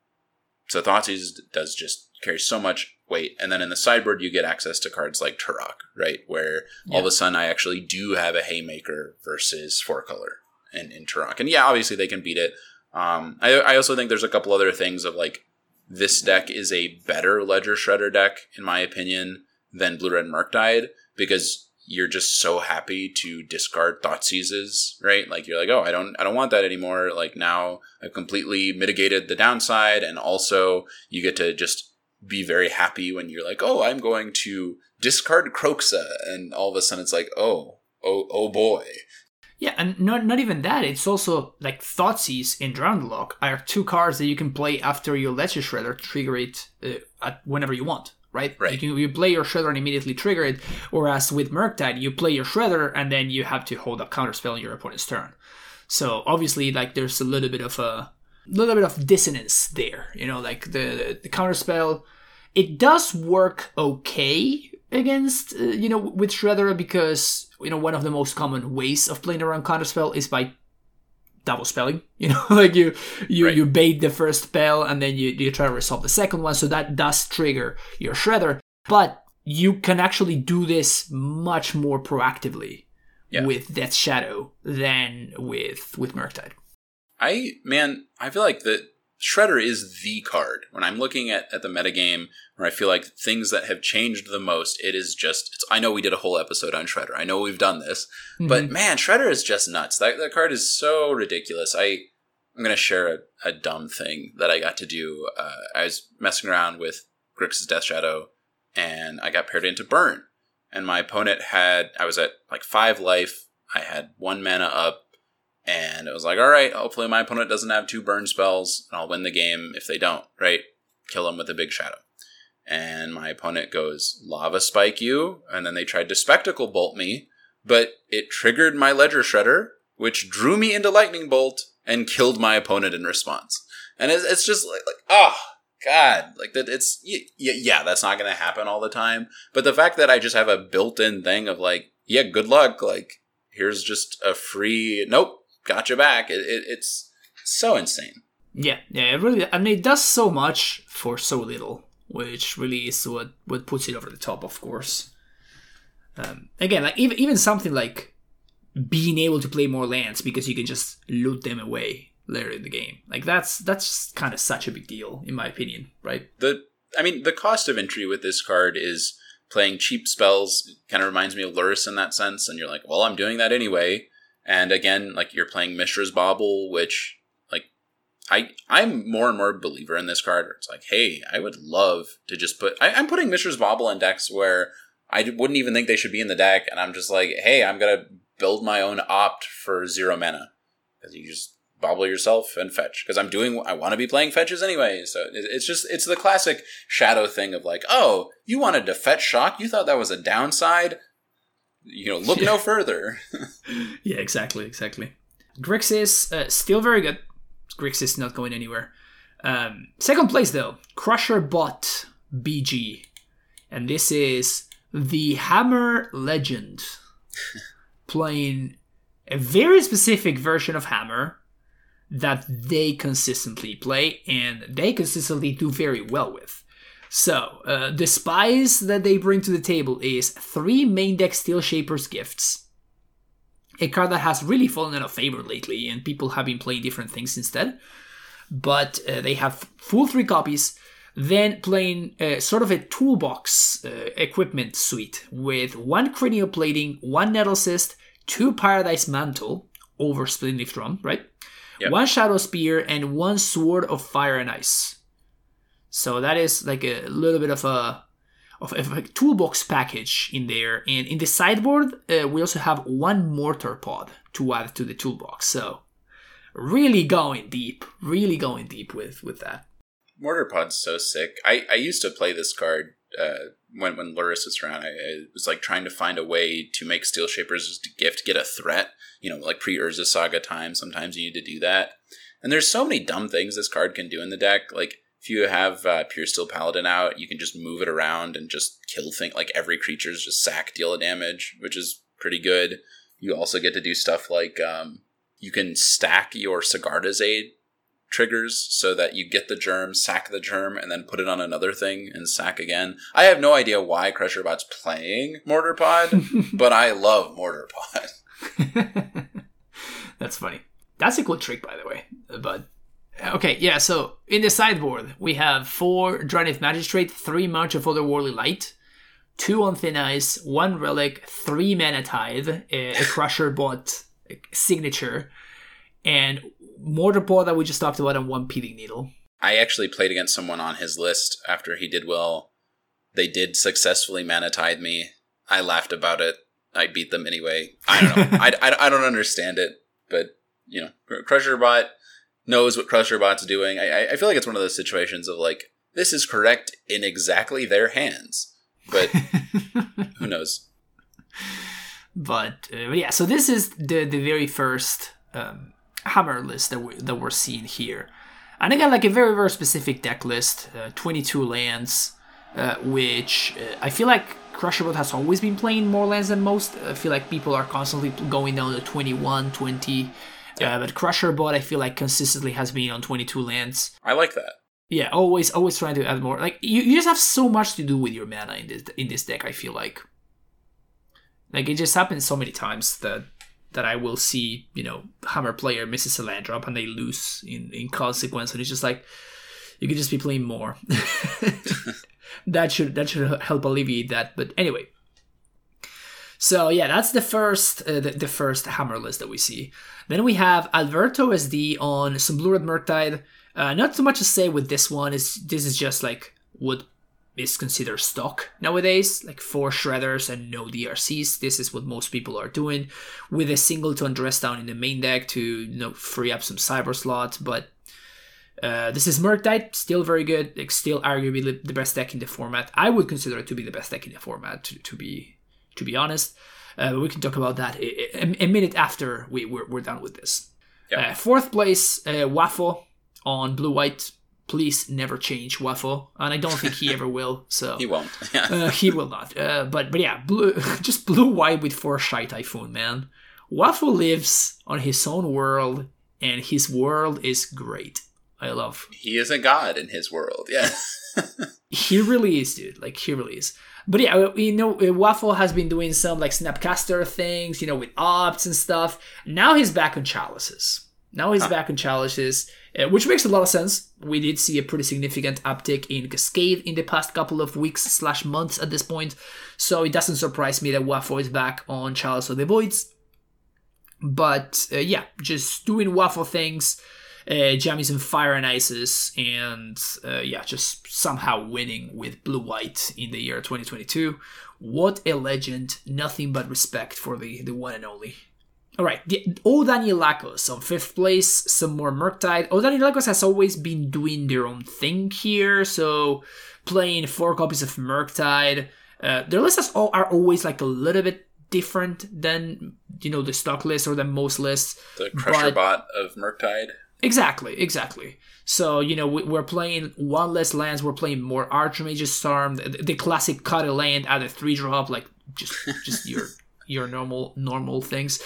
so Thoughtseize does just carry so much weight. And then in the sideboard, you get access to cards like Tourach, right? Where yeah. all of a sudden I actually do have a Haymaker versus four color in, in Tourach. And yeah, obviously they can beat it. Um, I, I also think there's a couple other things of like this deck is a better Ledger Shredder deck, in my opinion, than Blue Red Murktide because you're just so happy to discard Thoughtseizes, right? Like you're like, oh, I don't, I don't want that anymore. Like now I've completely mitigated the downside, and also you get to just be very happy when you're like, oh, I'm going to discard Kroxa, and all of a sudden it's like, oh, oh, oh boy. Yeah, and not not even that. It's also like Thoughtseize and Drown Loch are two cards that you can play after your Ledger Shredder trigger it uh, at whenever you want right? Right. You, can, you play your Shredder and immediately trigger it, whereas with Murktide, you play your Shredder and then you have to hold a counter spell on your opponent's turn. So obviously, like there's a little bit of a little bit of dissonance there. You know, like the the counter spell, it does work okay against uh, you know with Shredder because you know one of the most common ways of playing around counter spell is by double spelling. You know, like you you right. you bait the first spell and then you you try to resolve the second one, so that does trigger your shredder. But you can actually do this much more proactively yeah. with Death Shadow than with with Murktide. I man, I feel like that Shredder is the card. When I'm looking at, at the metagame where I feel like things that have changed the most, it is just I know we did a whole episode on Shredder. I know we've done this. Mm-hmm. But man, Shredder is just nuts. That that card is so ridiculous. I I'm gonna share a, a dumb thing that I got to do. Uh, I was messing around with Grixis Death Shadow and I got paired into Burn. And my opponent had I was at like five life. I had one mana up and it was like, all right, hopefully my opponent doesn't have two burn spells, and I'll win the game if they don't, right? Kill them with a big shadow. and my opponent goes lava spike you, and then they tried to spectacle bolt me, but it triggered my ledger shredder, which drew me into lightning bolt and killed my opponent in response. And it's, it's just like, like oh god, like that. It's yeah, yeah, that's not gonna happen all the time. But the fact that I just have a built-in thing of like, yeah, good luck. Like here's just a free nope, got you back. It, it, it's so insane. Yeah, yeah, it really. I mean, it does so much for so little, which really is what what puts it over the top, of course. Um, again, like even even something like being able to play more lands because you can just loot them away later in the game. Like that's that's kind of such a big deal in my opinion, right? The I mean, the cost of entry with this card is playing cheap spells. Kind of reminds me of Lurrus in that sense, and you're like, well, I'm doing that anyway. And again, like you're playing Mishra's Bauble, which like I I'm more and more a believer in this card. It's like, hey, I would love to just put I, I'm putting Mishra's Bauble in decks where I wouldn't even think they should be in the deck, and I'm just like, hey, I'm gonna build my own opt for zero mana because you just bobble yourself and fetch because I'm doing I want to be playing fetches anyway. So it's just it's the classic shadow thing of like, oh, you wanted to fetch shock, you thought that was a downside. You know, look yeah. no further. yeah, exactly, exactly. Grixis uh, still very good. Grixis not going anywhere. Um, second place though, Crusher Bot BG, and this is the Hammer Legend playing a very specific version of Hammer that they consistently play and they consistently do very well with. So, uh, the spies that they bring to the table is three main deck Steelshaper's Gifts. A card that has really fallen out of favor lately, and people have been playing different things instead. But uh, they have full three copies, then playing uh, sort of a toolbox uh, equipment suite with one cranial plating, one Nettlecyst, two paradise mantle over Springleaf Drum, right? Yep. One Shadowspear and one sword of fire and ice. So that is like a little bit of a of a toolbox package in there. And in the sideboard, uh, we also have one mortar pod to add to the toolbox. So really going deep, really going deep with with that. Mortar pod's so sick. I I used to play this card uh, when when Lurrus was around. I, I, was like trying to find a way to make Steel Shapers gift get a threat you know, like pre Urza Saga time, sometimes you need to do that. And there's so many dumb things this card can do in the deck. Like if you have uh, Pure Steel Paladin out, you can just move it around and just kill things. Like every creature's just sack deal of damage, which is pretty good. You also get to do stuff like um, you can stack your Sigarda's Aid triggers so that you get the germ, sack the germ, and then put it on another thing and sack again. I have no idea why Crusherbot's playing Mortar Pod, but I love Mortar Pod. That's funny. That's a cool trick, by the way. But okay, yeah. So in the sideboard, we have four Drannith Magistrate, three March of Otherworldly Light, two on Thin Ice, one Relic, three Mana Tithe, a, a Crusher Bot signature, and Mortar Pod that we just talked about, and one Pithing Needle. I actually played against someone on his list after he did well. They did successfully Mana Tithe me. I laughed about it. I beat them anyway. I don't know. I, I, I, don't understand it, but you know, Crusherbot knows what Crusherbot's doing. I, I feel like it's one of those situations of like this is correct in exactly their hands, but who knows? But, uh, but, yeah, so this is the the very first um, hammer list that we that we're seeing here, and I got like a very very specific deck list, uh, twenty two lands, uh, which uh, I feel like Crusherbot has always been playing more lands than most. I feel like people are constantly going down to 21, 20. Yeah. Uh, but Crusherbot, I feel like consistently has been on 22 lands. I like that. Yeah, always, always trying to add more. Like you, you just have so much to do with your mana in this in this deck. I feel like, like it just happens so many times that that I will see, you know, Hammer player misses a land drop and they lose in in consequence, and it's just like you could just be playing more. that should that should help alleviate that. But anyway, so yeah, that's the first uh, the, the, first hammer list that we see. Then we have Alberto SD on some Blue Red Murktide. Uh, not so much to say with this one. Is this is just like what is considered stock nowadays, like four shredders and no DRCs. This is what most people are doing, with a singleton dress down in the main deck to you know free up some cyber slots. But Uh, this is Murktide, still very good, like, still arguably the best deck in the format. I would consider it to be the best deck in the format, to, to be to be honest. Uh, but we can talk about that a, a, minute after we, we're, we're done with this. Yeah. Uh, fourth place, uh, Waffle on Blue White. Please never change Waffle, and I don't think he ever will. So He won't. Yeah. uh, he will not. Uh, but but yeah, blue, just blue white with four shy typhoon, man. Waffle lives on his own world, and his world is great. I love. he is a god in his world. Yeah. He really is, dude. Like he really is. But yeah, you know, uh, Waffle has been doing some like Snapcaster things, you know, with opts and stuff. Now he's back on chalices. Now he's back on chalices, uh, which makes a lot of sense. We did see a pretty significant uptick in Cascade in the past couple of weeks slash months at this point, so it doesn't surprise me that Waffle is back on Chalice of the Voids. But uh, yeah, just doing Waffle things, uh, Fire and Ices, and uh, yeah, just somehow winning with Blue White in the year 2022. What a legend! Nothing but respect for the, the one and only. All right, the Odanilakos on fifth place, some more Murktide. Odanilakos has always been doing their own thing here, so playing four copies of Murktide. Uh, their lists are are always like a little bit different than you know the stock list or than most lists. The Crusher But- bot of Murktide. Exactly, exactly. So you know we- we're playing one less lands. We're playing more Archmage's Storm, the, the classic cut a land at a three drop, like just just your your normal normal things.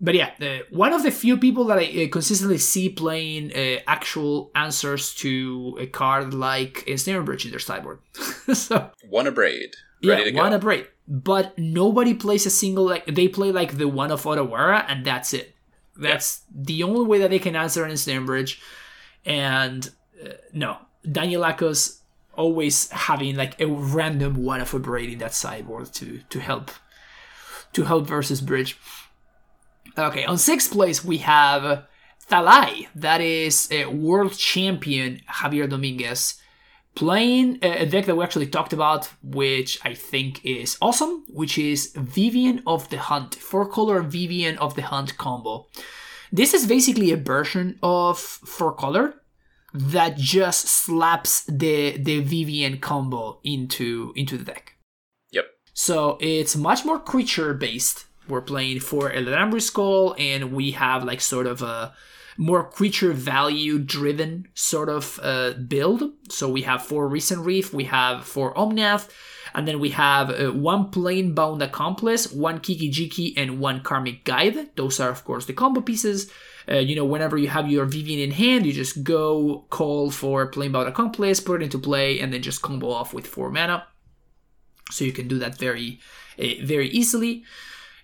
But yeah, uh, one of the few people that I uh, consistently see playing uh, actual answers to a card like Ensnare Bridge in their sideboard. so One Abrade. Ready yeah, to go. one a break. But nobody plays a single like they play like the one of Otawara and that's it. That's the only way that they can answer an Ensnare Bridge. And uh, no, Daniel Akos always having like a random one of Abrade in that sideboard to to help to help versus bridge. Okay, on sixth place we have Thalai, that is a world champion Javier Dominguez, playing a deck that we actually talked about, which I think is awesome, which is Vivien of the Hunt, four color Vivien of the Hunt combo. This is basically a version of four color that just slaps the the Vivien combo into into the deck. Yep. So it's much more creature based. We're playing for Eladamri's Call, and we have like sort of a more creature value driven sort of uh, build. So we have four Risen Reef, we have four Omnath, and then we have uh, one Planebound Accomplice, one Kiki Jiki, and one Karmic Guide. Those are, of course, the combo pieces. Uh, you know, whenever you have your Vivien in hand, you just go call for Planebound Accomplice, put it into play, and then just combo off with four mana so you can do that very uh, very easily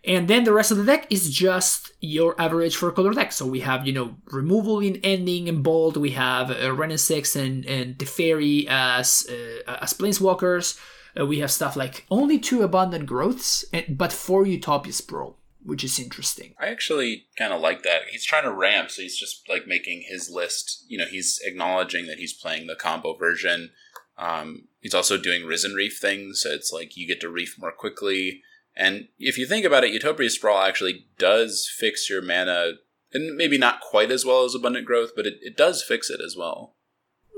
and then the rest of the deck is just your average four color deck so we have you know removal in ending and bold we have uh, Wrenn and and and Teferi as uh, as planeswalkers uh, we have stuff like only two abundant growths and, but four utopia sprawl which is interesting I actually kind of like that. He's trying to ramp, so he's just like making his list. You know, he's acknowledging that he's playing the combo version. Um, he's also doing Risen Reef things, so it's like you get to reef more quickly. And if you think about it, Utopia Sprawl actually does fix your mana, and maybe not quite as well as Abundant Growth, but it, it does fix it as well.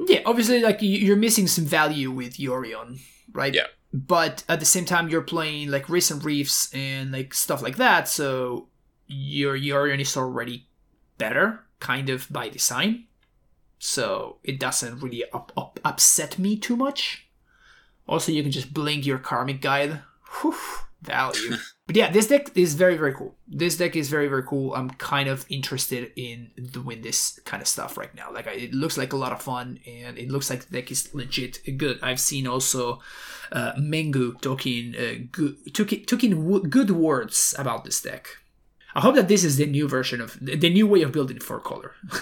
Yeah, obviously, like you- you're missing some value with Yorion, right? Yeah. But at the same time, you're playing like Risen Reefs and like stuff like that, so your Yorion is already better, kind of by design. So it doesn't really up, up, upset me too much. Also, you can just blink your Karmic Guide. Whew, value. but yeah, this deck is very, very cool. This deck is very, very cool. I'm kind of interested in doing this kind of stuff right now. Like, I- it looks like a lot of fun, and it looks like the deck is legit good. I've seen also uh, Mengu talking uh, good, talking, talking w- good words about this deck. I hope that this is the new version of the new way of building four color.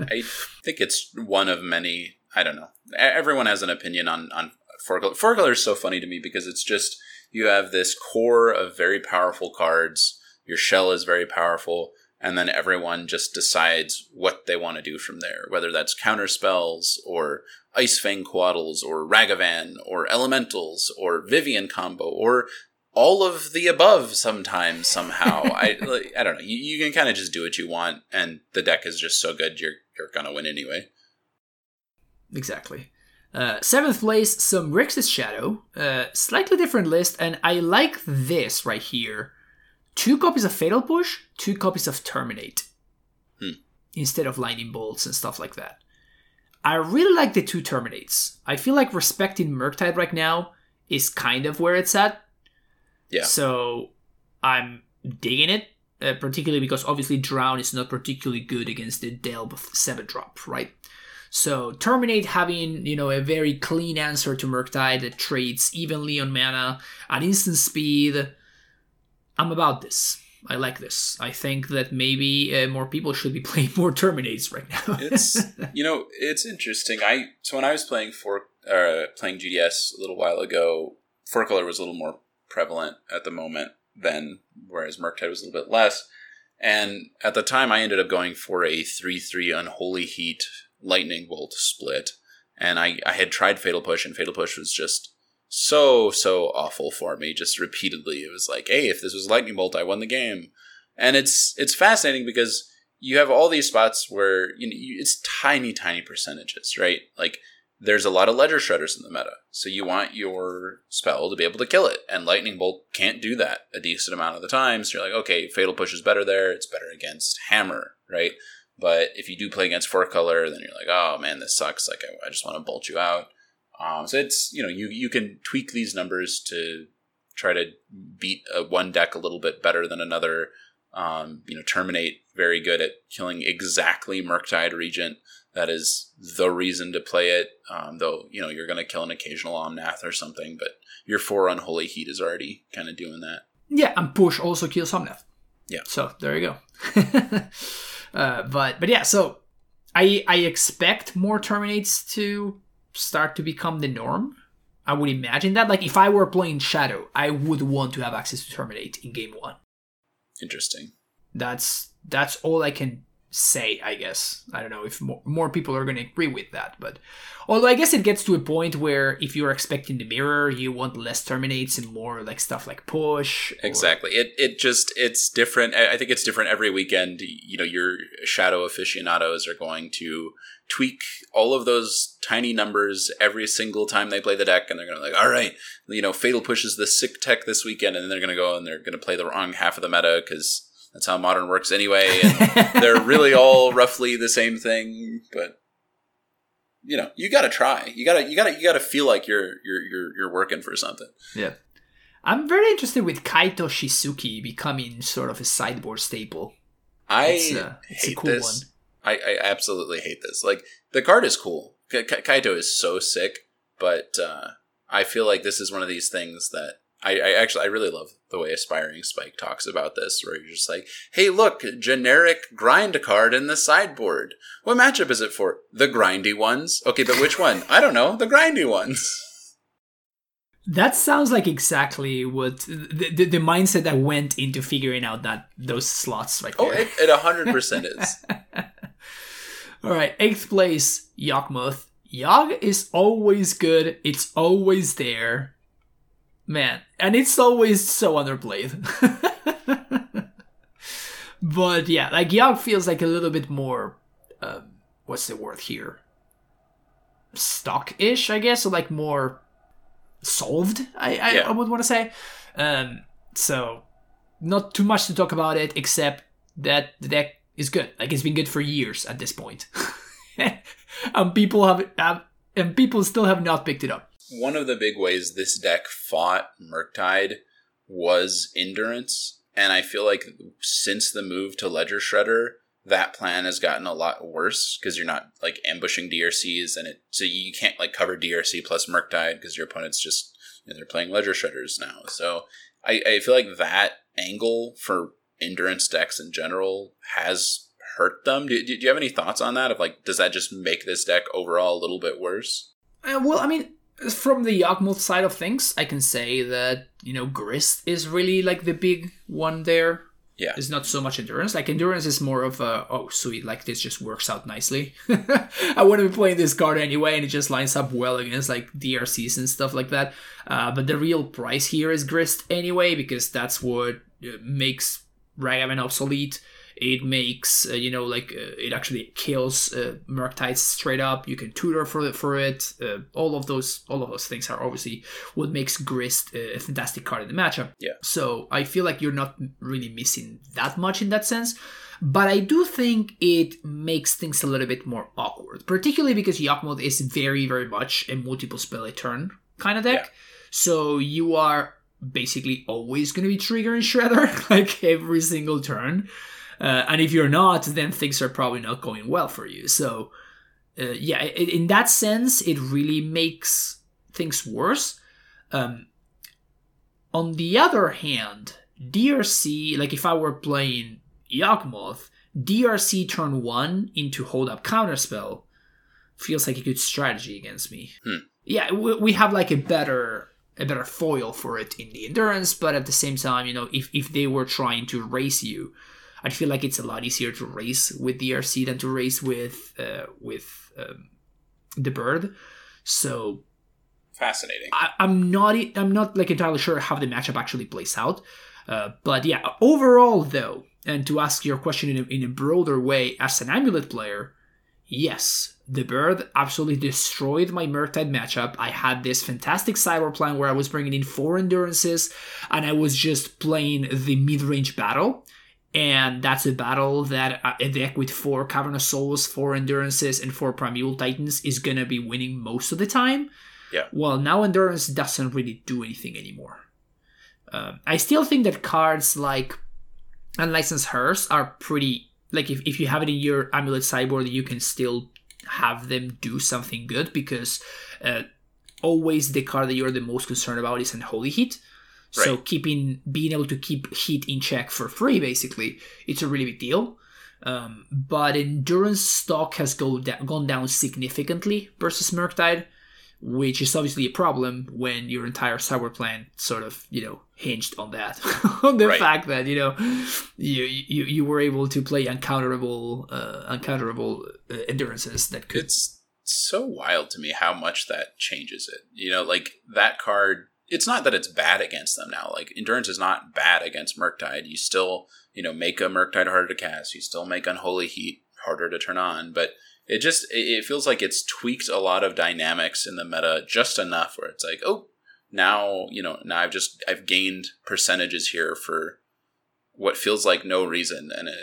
I think it's one of many. I don't know. Everyone has an opinion on on four color. Four color is so funny to me because it's just you have this core of very powerful cards. Your shell is very powerful, and then everyone just decides what they want to do from there. Whether that's counter spells or Ice Fang Coatls or Ragavan or Elementals or Vivien combo or all of the above sometimes somehow i like, i don't know you, you can kind of just do what you want and the deck is just so good you're you're gonna win anyway exactly. Uh, seventh place, some Grixis Shadow. Uh, slightly different list, and I like this right here. Two copies of Fatal Push, two copies of Terminate. Hmm. Instead of Lightning Bolts and stuff like that. I really like the two Terminates. I feel like respecting Murktide right now is kind of where it's at. Yeah. So I'm digging it, uh, particularly because obviously Drown is not particularly good against the Delve 7 drop, right? So Terminate having, you know, a very clean answer to Murktide that trades evenly on mana at instant speed. I'm about this. I like this. I think that maybe uh, more people should be playing more Terminates right now. it's you know it's interesting. I so when I was playing for uh, playing GDS a little while ago, four color was a little more prevalent at the moment than whereas Murktide was a little bit less. And at the time, I ended up going for a three three unholy heat lightning bolt split, and I I had tried fatal push, and fatal push was just so so awful for me just repeatedly. It was like hey if this was lightning bolt i won the game. And it's it's fascinating because you have all these spots where you know it's tiny tiny percentages right? Like there's a lot of ledger shredders in the meta. So you want your spell to be able to kill it and lightning bolt can't do that a decent amount of the times so you're like okay fatal push is better there. It's better against hammer right but if you do play against four color then you're like oh man this sucks like i, I just want to bolt you out um, so it's you know you you can tweak these numbers to try to beat a one deck a little bit better than another. Um, you know, terminate very good at killing exactly Murktide Regent. That is the reason to play it. Um, though you know you're going to kill an occasional Omnath or something, but your four unholy heat is already kind of doing that. Yeah, and push also kills Omnath. Yeah. So there you go. uh, but but yeah, so I I expect more terminates to start to become the norm. I would imagine that. Like if I were playing Shadow, I would want to have access to terminate in game one. Interesting. That's that's all I can say, I guess. I don't know if more, more people are going to agree with that, but although I guess it gets to a point where if you're expecting the mirror, you want less terminates and more like stuff like push. Or... Exactly. It it just it's different. I think it's different every weekend. You know, your shadow aficionados are going to tweak all of those tiny numbers every single time they play the deck, and they're going to like, all right, you know, fatal pushes the sick tech this weekend, and then they're going to go and they're going to play the wrong half of the meta because that's how modern works anyway. And they're really all roughly the same thing, but you know, you got to try. You got to you got to you got to feel like you're you're you're you're working for something. Yeah. I'm very interested with Kaito Shizuki becoming sort of a sideboard staple. I it's, uh, it's hate cool this. I, I absolutely hate this. Like the card is cool. Kaito is so sick, but uh, I feel like this is one of these things that I, I, actually I really love the way aspiring spike talks about this where you're just like hey look generic grind card in the sideboard. What matchup is it for? The grindy ones? Okay but which one? I don't know. The grindy ones. That sounds like exactly what the, the, the mindset that went into figuring out that those slots right oh, there. oh it, it 100% is. All right eighth place Yawgmoth Yogg is always good. It's always there man, and it's always so underplayed. but yeah, like Yogg feels like a little bit more. Um, what's the word here? Stock-ish, I guess, or like more solved. I I, yeah. I would want to say. Um, so not too much to talk about it, except that the deck is good. Like it's been good for years at this point. and people have, have and people still have not picked it up one of the big ways this deck fought Murktide was endurance. And I feel like since the move to Ledger Shredder, that plan has gotten a lot worse because you're not like ambushing DRCs and it so you can't like cover DRC plus Murktide because your opponent's just you know, they're playing Ledger Shredders now. So I, I feel like that angle for endurance decks in general has hurt them. Do, do, you have any thoughts on that? Of like, does that just make this deck overall a little bit worse? Uh, well, I mean, from the Yawgmoth side of things, I can say that you know Grist is really like the big one there. Yeah, it's not so much endurance. Like endurance is more of a oh sweet, like this just works out nicely. I want to be playing this card anyway, and it just lines up well against like DRCs and stuff like that. Uh, but the real price here is Grist anyway, because that's what uh, makes Ragavan obsolete. It makes uh, you know like uh, it actually kills uh, Murktide straight up. You can tutor for it for it. Uh, all of those all of those things are obviously what makes Grist a fantastic card in the matchup. Yeah. So I feel like you're not really missing that much in that sense. But I do think it makes things a little bit more awkward, particularly because Yawgmoth is very, very much a multiple spell a turn kind of deck. Yeah. So you are basically always going to be triggering Shredder like every single turn. Uh, and if you're not, then things are probably not going well for you. So, uh, yeah, i in that sense, it really makes things worse. Um, on the other hand, DRC, like if I were playing Yawgmoth, DRC turn one into hold up counterspell feels like a good strategy against me. Hmm. Yeah, we, we have like a better a better foil for it in the endurance, but at the same time, you know, if, if they were trying to race you, I feel like it's a lot easier to race with DRC than to race with uh, with um, the bird. So Fascinating. I, I'm not I'm not like entirely sure how the matchup actually plays out. Uh, but yeah, overall though, and to ask your question in a, in a broader way, as an amulet player, yes, the bird absolutely destroyed my Murktide matchup. I had this fantastic cyber plan where I was bringing in four endurances, and I was just playing the mid range battle. And that's a battle that a deck with four Cavern of Souls, four Endurances, and four Primeval Titans is gonna be winning most of the time. Yeah. Well, now Endurance doesn't really do anything anymore. Um, I still think that cards like Unlicensed Hearse are pretty. Like, if, if you have it in your Amulet sideboard, you can still have them do something good because uh, always the card that you're the most concerned about is Unholy Heat. So keeping being able to keep heat in check for free, basically, it's a really big deal. Um, but endurance stock has go da- gone down significantly versus Murktide, which is obviously a problem when your entire cyber plan sort of you know hinged on that, on the Right. fact that you know you you, you were able to play uncounterable uh, uncounterable uh, endurances that could it's so wild to me how much that changes it. You know, like that card. It's not that it's bad against them now. Like endurance is not bad against Murktide. You still, you know, make a Murktide harder to cast. You still make Unholy Heat harder to turn on. But it just it it feels like it's tweaked a lot of dynamics in the meta just enough where it's like, oh, now you know, now I've just I've gained percentages here for what feels like no reason, and it,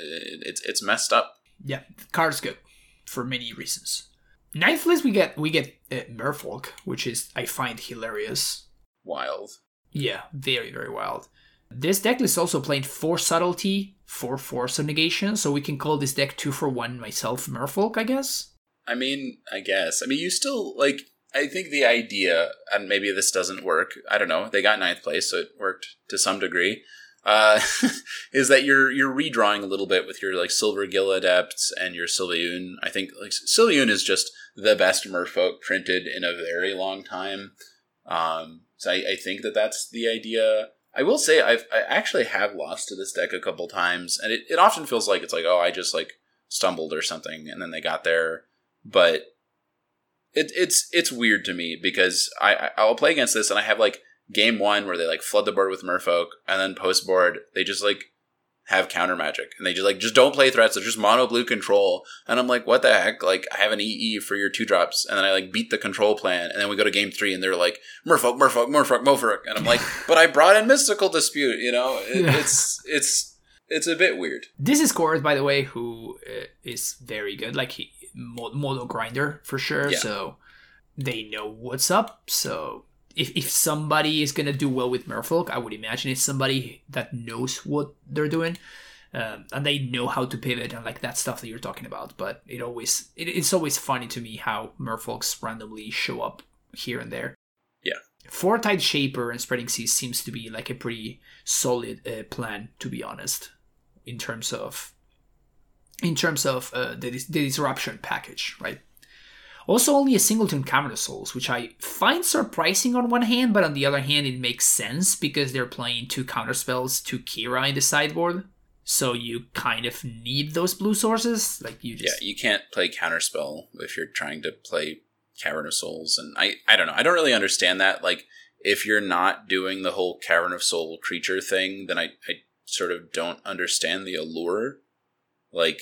it's it's messed up. Yeah, the card's good for many reasons. Ninth list, we get we get uh, Merfolk, which is I find hilarious. Wild. Yeah, very very wild. This deck is also playing four subtlety, four force of negation, so we can call this deck two for one myself Merfolk, I guess. I mean, I guess. I mean, you still like. I think the idea, and maybe this doesn't work. I don't know. They got ninth place, so it worked to some degree. Uh, is that you're you're redrawing a little bit with your like Silver Gill Adepts and your Svyelun. I think like Svyelun is just the best Merfolk printed in a very long time. Um, so I, I think that that's the idea. I will say I've I actually have lost to this deck a couple times, and it, it often feels like it's like oh I just like stumbled or something, and then they got there. But it, it's it's weird to me because I I'll play against this and I have like game one where they like flood the board with Merfolk, and then post board they just like have counter magic and they just like just don't play threats. They're just mono blue control, and I'm like what the heck? Like I have an EE for your two drops, and then I like beat the control plan, and then we go to game three and they're like Merfolk, Merfolk, Merfolk, Merfolk, and I'm like but I brought in mystical dispute. You know it, Yeah. it's it's it's a bit weird. This is Chorus, by the way, who uh, is very good. Like he mo- modo grinder for sure. Yeah. So they know what's up. So if if somebody is gonna do well with Merfolk, I would imagine it's somebody that knows what they're doing. Um, and they know how to pivot and like that stuff that you're talking about. But it always it, it's always funny to me how Merfolks randomly show up here and there. Yeah. Four Tide Shaper and Spreading Seas seems to be like a pretty solid uh, plan, to be honest, in terms of in terms of uh, the, the disruption package, right? Also, only a singleton Cavern of Souls, which I find surprising on one hand, but on the other hand, it makes sense because they're playing two counterspells to Kira in the sideboard. So you kind of need those blue sources. Like you just... Yeah, you can't play counterspell if you're trying to play Cavern of Souls, and I I don't know. I don't really understand that. Like, if you're not doing the whole Cavern of Soul creature thing, then I I sort of don't understand the allure like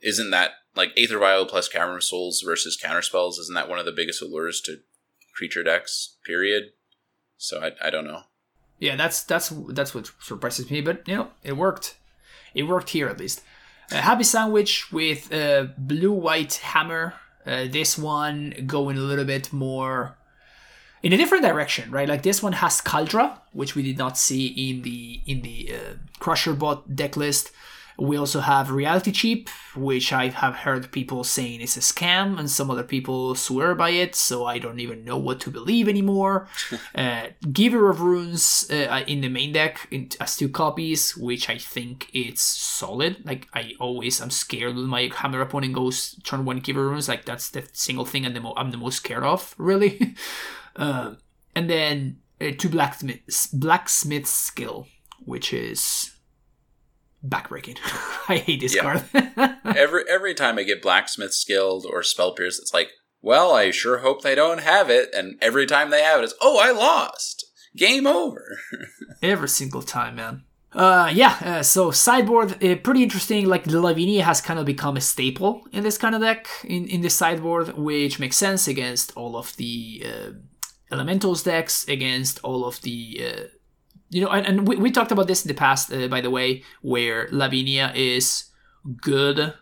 isn't that like Aether Vial plus Cavern of Souls versus counterspells? Isn't that one of the biggest allures to creature decks? Period. So I, I don't know. Yeah, that's that's that's what surprises me, but you know it worked. It worked here at least. Uh, happy sandwich with uh, blue white hammer. Uh, this one going a little bit more in a different direction, right? Like this one has Kaldra, which we did not see in the in the uh, Crusher bot deck list. We also have Reality Chip, which I have heard people saying is a scam, and some other people swear by it, so I don't even know what to believe anymore. uh, Giver of Runes uh, in the main deck in, as two copies, which I think it's solid. Like I always, I'm scared when my Hammer opponent goes turn one Giver of Runes. Like that's the single thing I'm the, mo- I'm the most scared of, really. uh, and then uh, two blacksmith blacksmith skill, which is backbreaking. I hate this Yeah. card. every every time I get blacksmith skilled or spell pierce, it's like, well, I sure hope they don't have it. And every time they have it, it's oh, I lost. Game over. Every single time, man. Uh, yeah. Uh, so sideboard, uh, pretty interesting. Like the Lavinia has kind of become a staple in this kind of deck in in the sideboard, which makes sense against all of the uh, elementals decks, against all of the. You know, and, and we, we talked about this in the past, uh, by the way, where Lavinia is good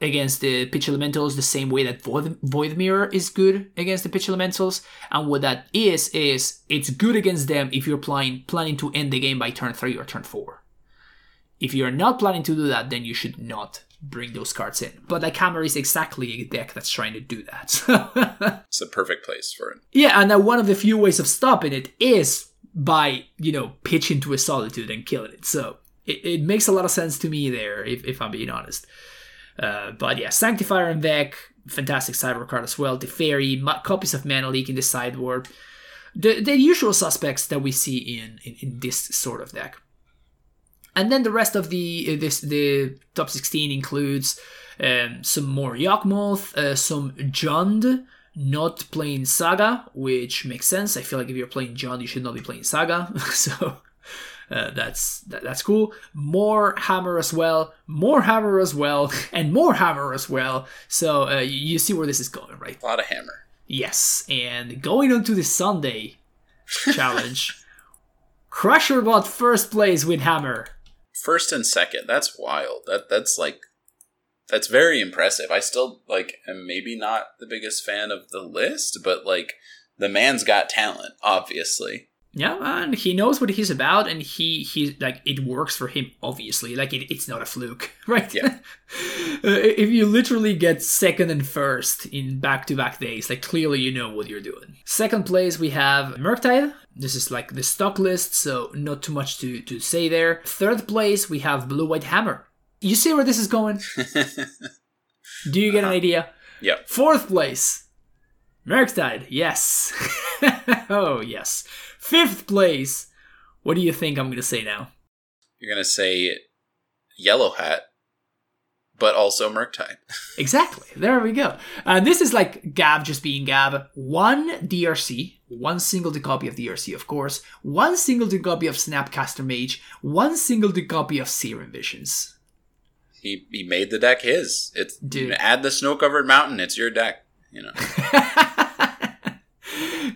against the pitch elementals the same way that void, void mirror is good against the pitch elementals and what that is is it's good against them if you're playing planning to end the game by turn 3 or turn 4 if you're not planning to do that then you should not bring those cards in. But like hammer is exactly a deck that's trying to do that. It's the perfect place for it. yeah and now one of the few ways of stopping it is by you know pitch into a solitude and killing it so it, it makes a lot of sense to me there if, if i'm being honest uh, but yeah, Sanctifier en-Vec, fantastic sideboard card as well. The Fairy, ma- copies of Mana Leak in the sideboard. The, the usual suspects that we see in, in, in this sort of deck. And then the rest of the uh, this the top 16 includes um, some more Yawgmoth, uh, some Jund, not playing Saga, which makes sense. I feel like if you're playing Jund, you should not be playing Saga. so uh, that's that, that's cool. More hammer as well, more hammer as well, and more hammer as well. So uh, you, you see where this is going, right? A lot of hammer. Yes, and going on to the Sunday challenge, Crusher bought first place with hammer. First and second. That's wild. That that's like that's very impressive. I still like am maybe not the biggest fan of the list, but like the man's got talent, obviously. Yeah, and he knows what he's about, and he he like it works for him. Obviously, like it, it's not a fluke, right? Yeah. Uh, if you literally get second and first in back-to-back days, like clearly you know what you're doing. Second place we have Murktide. This is like the stock list, so not too much to to say there. Third place we have Blue White Hammer. You see where this is going? Do you get an idea? Yep. Fourth place, Murktide. Yes. oh yes. Fifth place. What do you think I'm gonna say now? You're gonna say yellow hat, but also Murktide. Exactly. There we go. Uh, this is like Gav just being Gav. One DRC, one singleton copy of DRC, of course. One singleton copy of Snapcaster Mage. One singleton copy of Serum Visions. He he made the deck his. It's Dude. add the snow covered mountain. It's your deck. You know.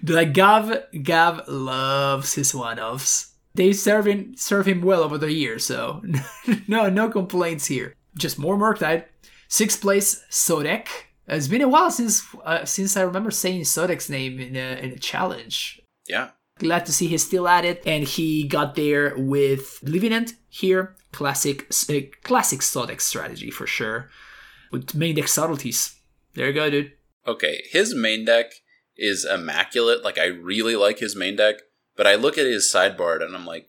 like Gav, Gav loves his one-offs. They serve him serve him well over the years, so no no complaints here. Just more Murktide. Sixth place, Sodek. It's been a while since uh, since I remember saying Sodek's name in a, in a challenge. Yeah. Glad to see he's still at it, and he got there with Living End here. Classic, uh, classic Sodek strategy for sure, with main deck subtleties. There you go, dude. Okay, his main deck is immaculate. Like I really like his main deck, but I look at his sideboard and I'm like,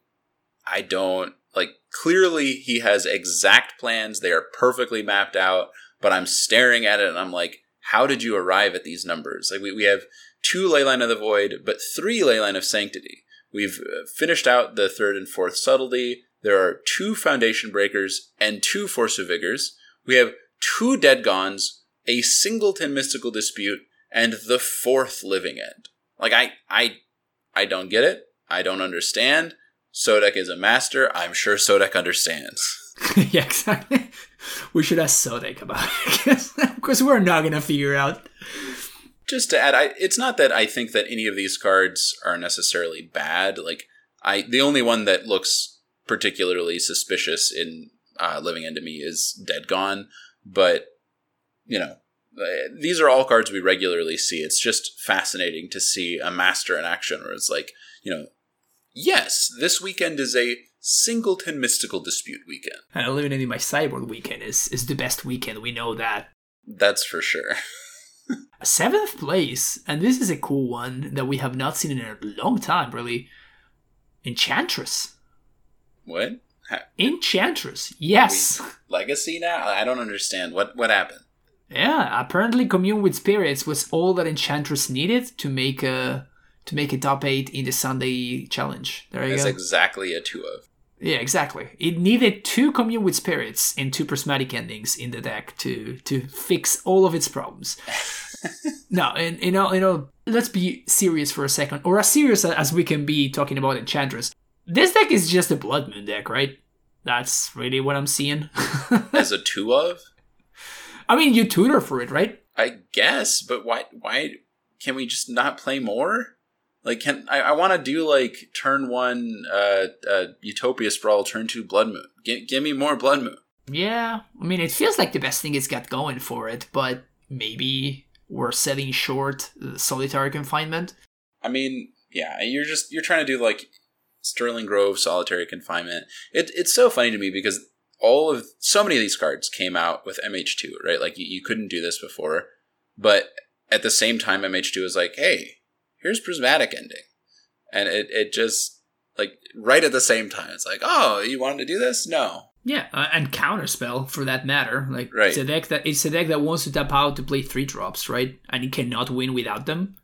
I don't like. Clearly, he has exact plans. They are perfectly mapped out. But I'm staring at it and I'm like, how did you arrive at these numbers? Like we, we have two Leyline of the Void, but three Leyline of Sanctity. We've uh, finished out the third and fourth subtlety. There are two Foundation Breakers and two Force of Vigors. We have two Dead Gons, a Singleton Mystical Dispute, and the fourth Living End. Like I, I, I don't get it. I don't understand. Sodek is a master. I'm sure Sodek understands. yeah, exactly. We should ask Sodek about it because we're not gonna figure out. Just to add, I, it's not that I think that any of these cards are necessarily bad. Like I, the only one that looks particularly suspicious in uh, Living End to Me is Dead Gone, but you know uh, these are all cards we regularly see. It's just fascinating to see a master in action where it's like, you know, yes, this weekend is a singleton mystical dispute weekend. And eliminating my cyborg weekend is is the best weekend. We know that. That's for sure. Seventh place, and this is a cool one that we have not seen in a long time, really. Enchantress. What? Ha- Enchantress. Yes. Legacy now? I don't understand. What what happened? Yeah, apparently commune with spirits was all that Enchantress needed to make a to make a top eight in the Sunday challenge. There you go. That's go. exactly a two of. yeah, exactly. It needed two commune with spirits and two prismatic endings in the deck to to fix all of its problems. no, and you know, you know, let's be serious for a second, or as serious as we can be talking about Enchantress. This deck is just a Blood Moon deck, right? That's really what I'm seeing. As a two of? I mean, you tutor for it, right? I guess, but why why can we just not play more? Like can I, I wanna do like turn one uh, uh Utopia Sprawl, turn two Blood Moon. G- give me more Blood Moon. Yeah, I mean, it feels like the best thing it's got going for it, but maybe we're setting short the solitary confinement. I mean, yeah, you're just you're trying to do like Sterling Grove solitary confinement. It, it's so funny to me because all of so many of these cards came out with MH2, right? Like you, you couldn't do this before, but at the same time, MH2 was like, hey, here's prismatic ending, and it it just like right at the same time, it's like, oh, you wanted to do this? No, Yeah, uh, and counterspell for that matter. Like Right. it's a deck that it's a deck that wants to tap out to play three drops, right? And it cannot win without them.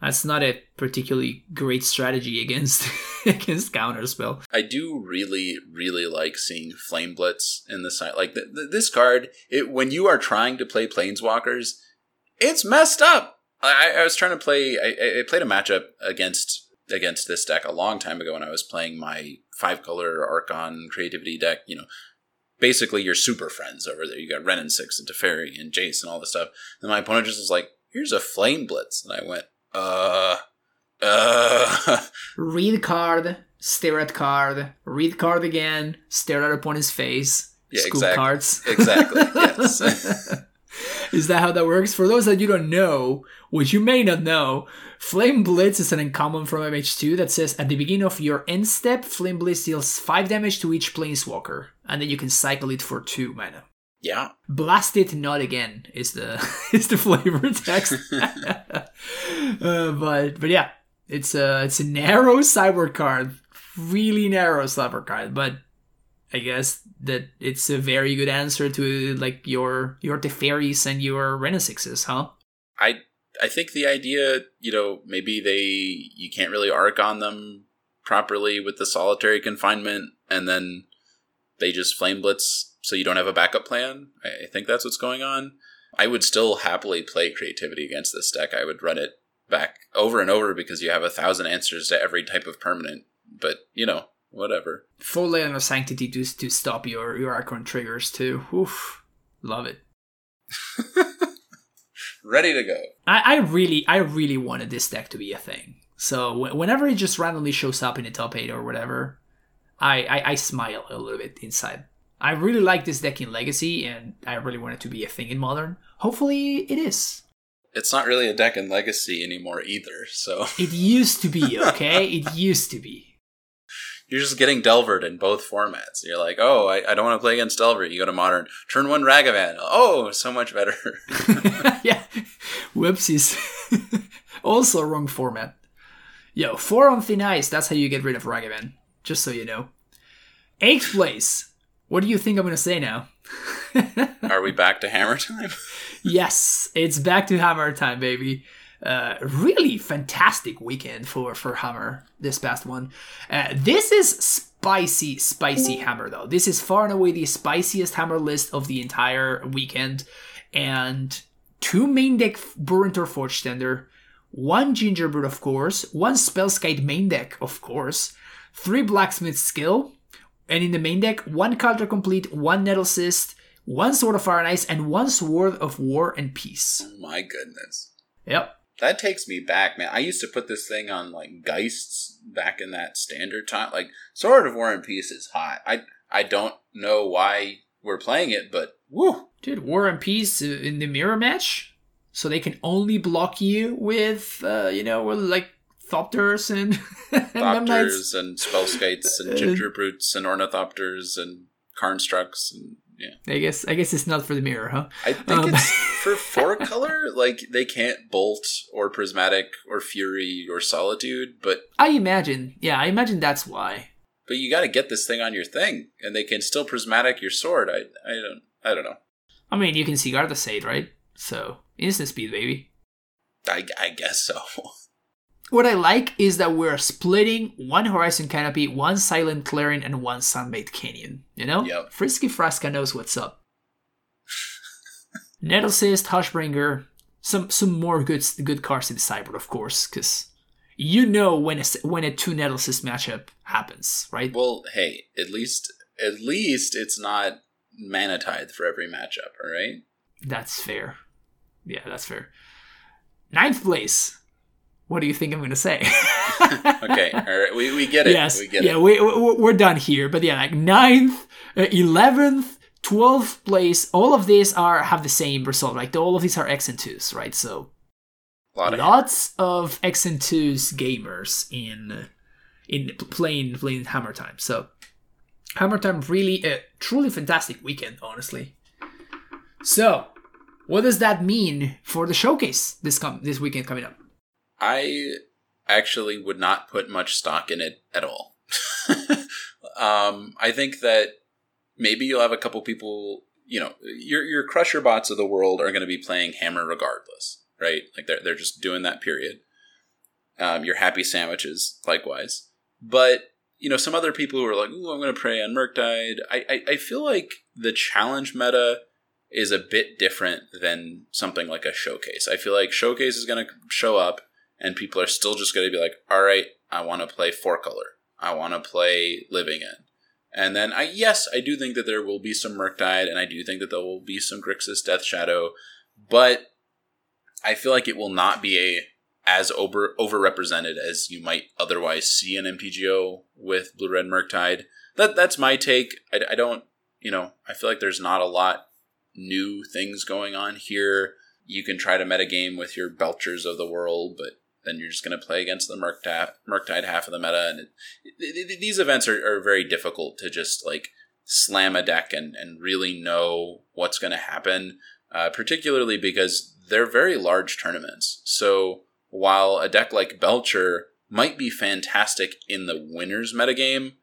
That's not a particularly great strategy against against counterspell. I do really, really like seeing Flame Blitz in the side. Like th- th- this card, it when you are trying to play Planeswalkers, it's messed up. I, I was trying to play. I, I played a matchup against against this deck a long time ago when I was playing my five color Archon creativity deck. You know, basically your super friends over there. You got Wrenn and Six and Teferi and Jace and all this stuff. And my opponent just was like, "Here's a Flame Blitz," and I went, "Uh, uh." Read card, stare at card, read card again, stare at opponent's face, Yeah, scoop exactly. cards. Exactly, yes. is that how that works? For those that you don't know, which you may not know, Flame Blitz is an uncommon from MH2 that says at the beginning of your end step, Flame Blitz deals 5 damage to each Planeswalker, and then you can cycle it for 2 mana. Yeah. Blast it not again is the is the flavor text. uh, but but yeah, it's a it's a narrow sideboard card, really narrow sideboard card. But I guess that it's a very good answer to like your your Teferis and your Wrenn and Sixes, huh? I I think the idea, you know, maybe they you can't really arc on them properly with the solitary confinement, and then they just flame blitz, so you don't have a backup plan. I, think that's what's going on. I would still happily play creativity against this deck. I would run it back over and over because you have a thousand answers to every type of permanent. But you know, whatever. Full Leyline of Sanctity to to stop your your Archon triggers too. Oof, love it. Ready to go. I, I really, I really wanted this deck to be a thing. So wh- whenever it just randomly shows up in the top eight or whatever, I, I, I smile a little bit inside. I really like this deck in Legacy, and I really want it to be a thing in Modern. Hopefully, it is. It's not really a deck in Legacy anymore either, so It used to be, okay? it used to be. you're just getting Delvered in both formats. You're like, oh, I, I don't want to play against Delver. You go to Modern, turn one Ragavan. Oh, so much better. yeah. Whoopsies. also wrong format. Yo, four on thin ice, that's how you get rid of Ragavan. Just so you know. Eighth place. What do you think I'm gonna say now? Are we back to Hammer time? yes, it's back to Hammer time, baby. Uh, really fantastic weekend for for Hammer this past one. Uh, this is spicy, spicy Hammer though. This is far and away the spiciest Hammer list of the entire weekend, and two main deck Burrenton Forge Tender, one Gingerbrute of course, one Spellskite main deck of course, three Blacksmith Skill, And in the main deck, one Kaldra Compleat, one Nettlecyst, one Sword of Fire and Ice, and one Sword of War and Peace. Oh my goodness. Yep. That takes me back, man. I used to put this thing on like Geists back in that standard time. Like Sword of War and Peace is hot. I I don't know why we're playing it, but woo. Dude, War and Peace in the mirror match, so they can only block you with, uh, you know, like Thopters and, and. Thopters and Spellskites and Gingerbrutes and Ornithopters and Karnstructs and yeah. I guess I guess it's not for the mirror, huh? I think Um, it's for four color. Like they can't bolt or prismatic or fury or solitude, but I imagine, yeah, I imagine that's why. but you got to get this thing on your thing, and they can still prismatic your sword. I I don't I don't know. I mean, you can Sigarda's Aid, right? So instant speed, baby. I I guess so. What I like is that we're splitting one Horizon Canopy, one Silent Clearing, and one Sunbaked Canyon. You know? Yep. Frisky Frasca knows what's up. Nettlecyst, Hushbringer, some some more good good cards in the sideboard, of course, because you know when a when a two Nettlecyst matchup happens, right? well, hey, at least at least it's not mana tithe for every matchup. All right. That's fair. Yeah, that's fair. Ninth place. What do you think I'm going to say? Okay. All right. We, we get it. yes. We get yeah, it. we, we, we're done here. But yeah, like ninth, uh, eleventh, twelfth place. All of these are have the same result. Like all of these are X and twos, right? So lot of lots of X and twos gamers in in playing playing Hammer Time. So Hammer Time really a truly fantastic weekend, honestly. So, what does that mean for the showcase this com- this weekend coming up? I actually would not put much stock in it at all. um, I think that maybe you'll have a couple people, you know, your your crusher bots of the world are going to be playing Hammer regardless, right? Like they're they're just doing that period. Um, your happy sandwiches, likewise, but you know, some other people who are like, "Ooh, I'm going to prey on Murktide." I, I I feel like the challenge meta is a bit different than something like a showcase. I feel like showcase is going to show up and people are still just going to be like, "All right, I want to play four color. I want to play Living End." And then I yes, I do think that there will be some Murktide and I do think that there will be some Grixis Death Shadow, but I feel like it will not be a as over overrepresented as you might otherwise see an MTGO with Blue Red Murktide. That that's my take. I, I don't, you know, I feel like there's not a lot new things going on here. You can try to metagame with your Belchers of the world, but then you're just going to play against the Murktide, Murktide half of the meta. And it, it, it- these events are, are very difficult to just like slam a deck and, and really know what's going to happen, uh, particularly because they're very large tournaments. So while a deck like Belcher might be fantastic in the winners metagame,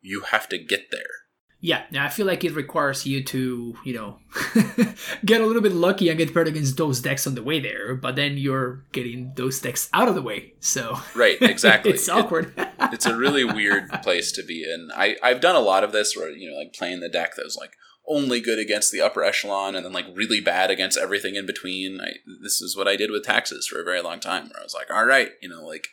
you have to get there. Yeah, now I feel like it requires you to, you know, get a little bit lucky and get paired against those decks on the way there, but then you're getting those decks out of the way. So Right, exactly. it's It- awkward. it's a really weird place to be in. I, I've done a lot of this where, you know, like playing the deck that was like only good against the upper echelon and then like really bad against everything in between. I, this is what I did with taxes for a very long time where I was like, all right, you know, like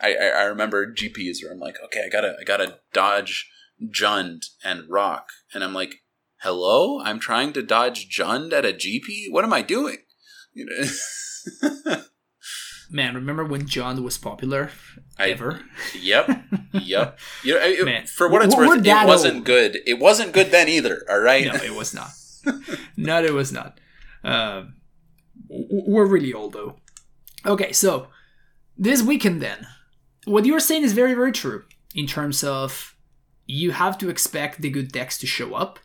I, I, I remember GPs where I'm like, okay, I gotta, I gotta dodge Jund and Rock. And I'm like, hello, I'm trying to dodge Jund at a GP. What am I doing? You know? Man, remember when Jund was popular? I- Ever? Yep. Yep. You know, it- Man, for what it's we're- worth, we're it wasn't old. good. It wasn't good then either. All right. No, it was not. not it was not. Um, we're really old though. Okay, so this weekend then, what you're saying is very very true in terms of you have to expect the good decks to show up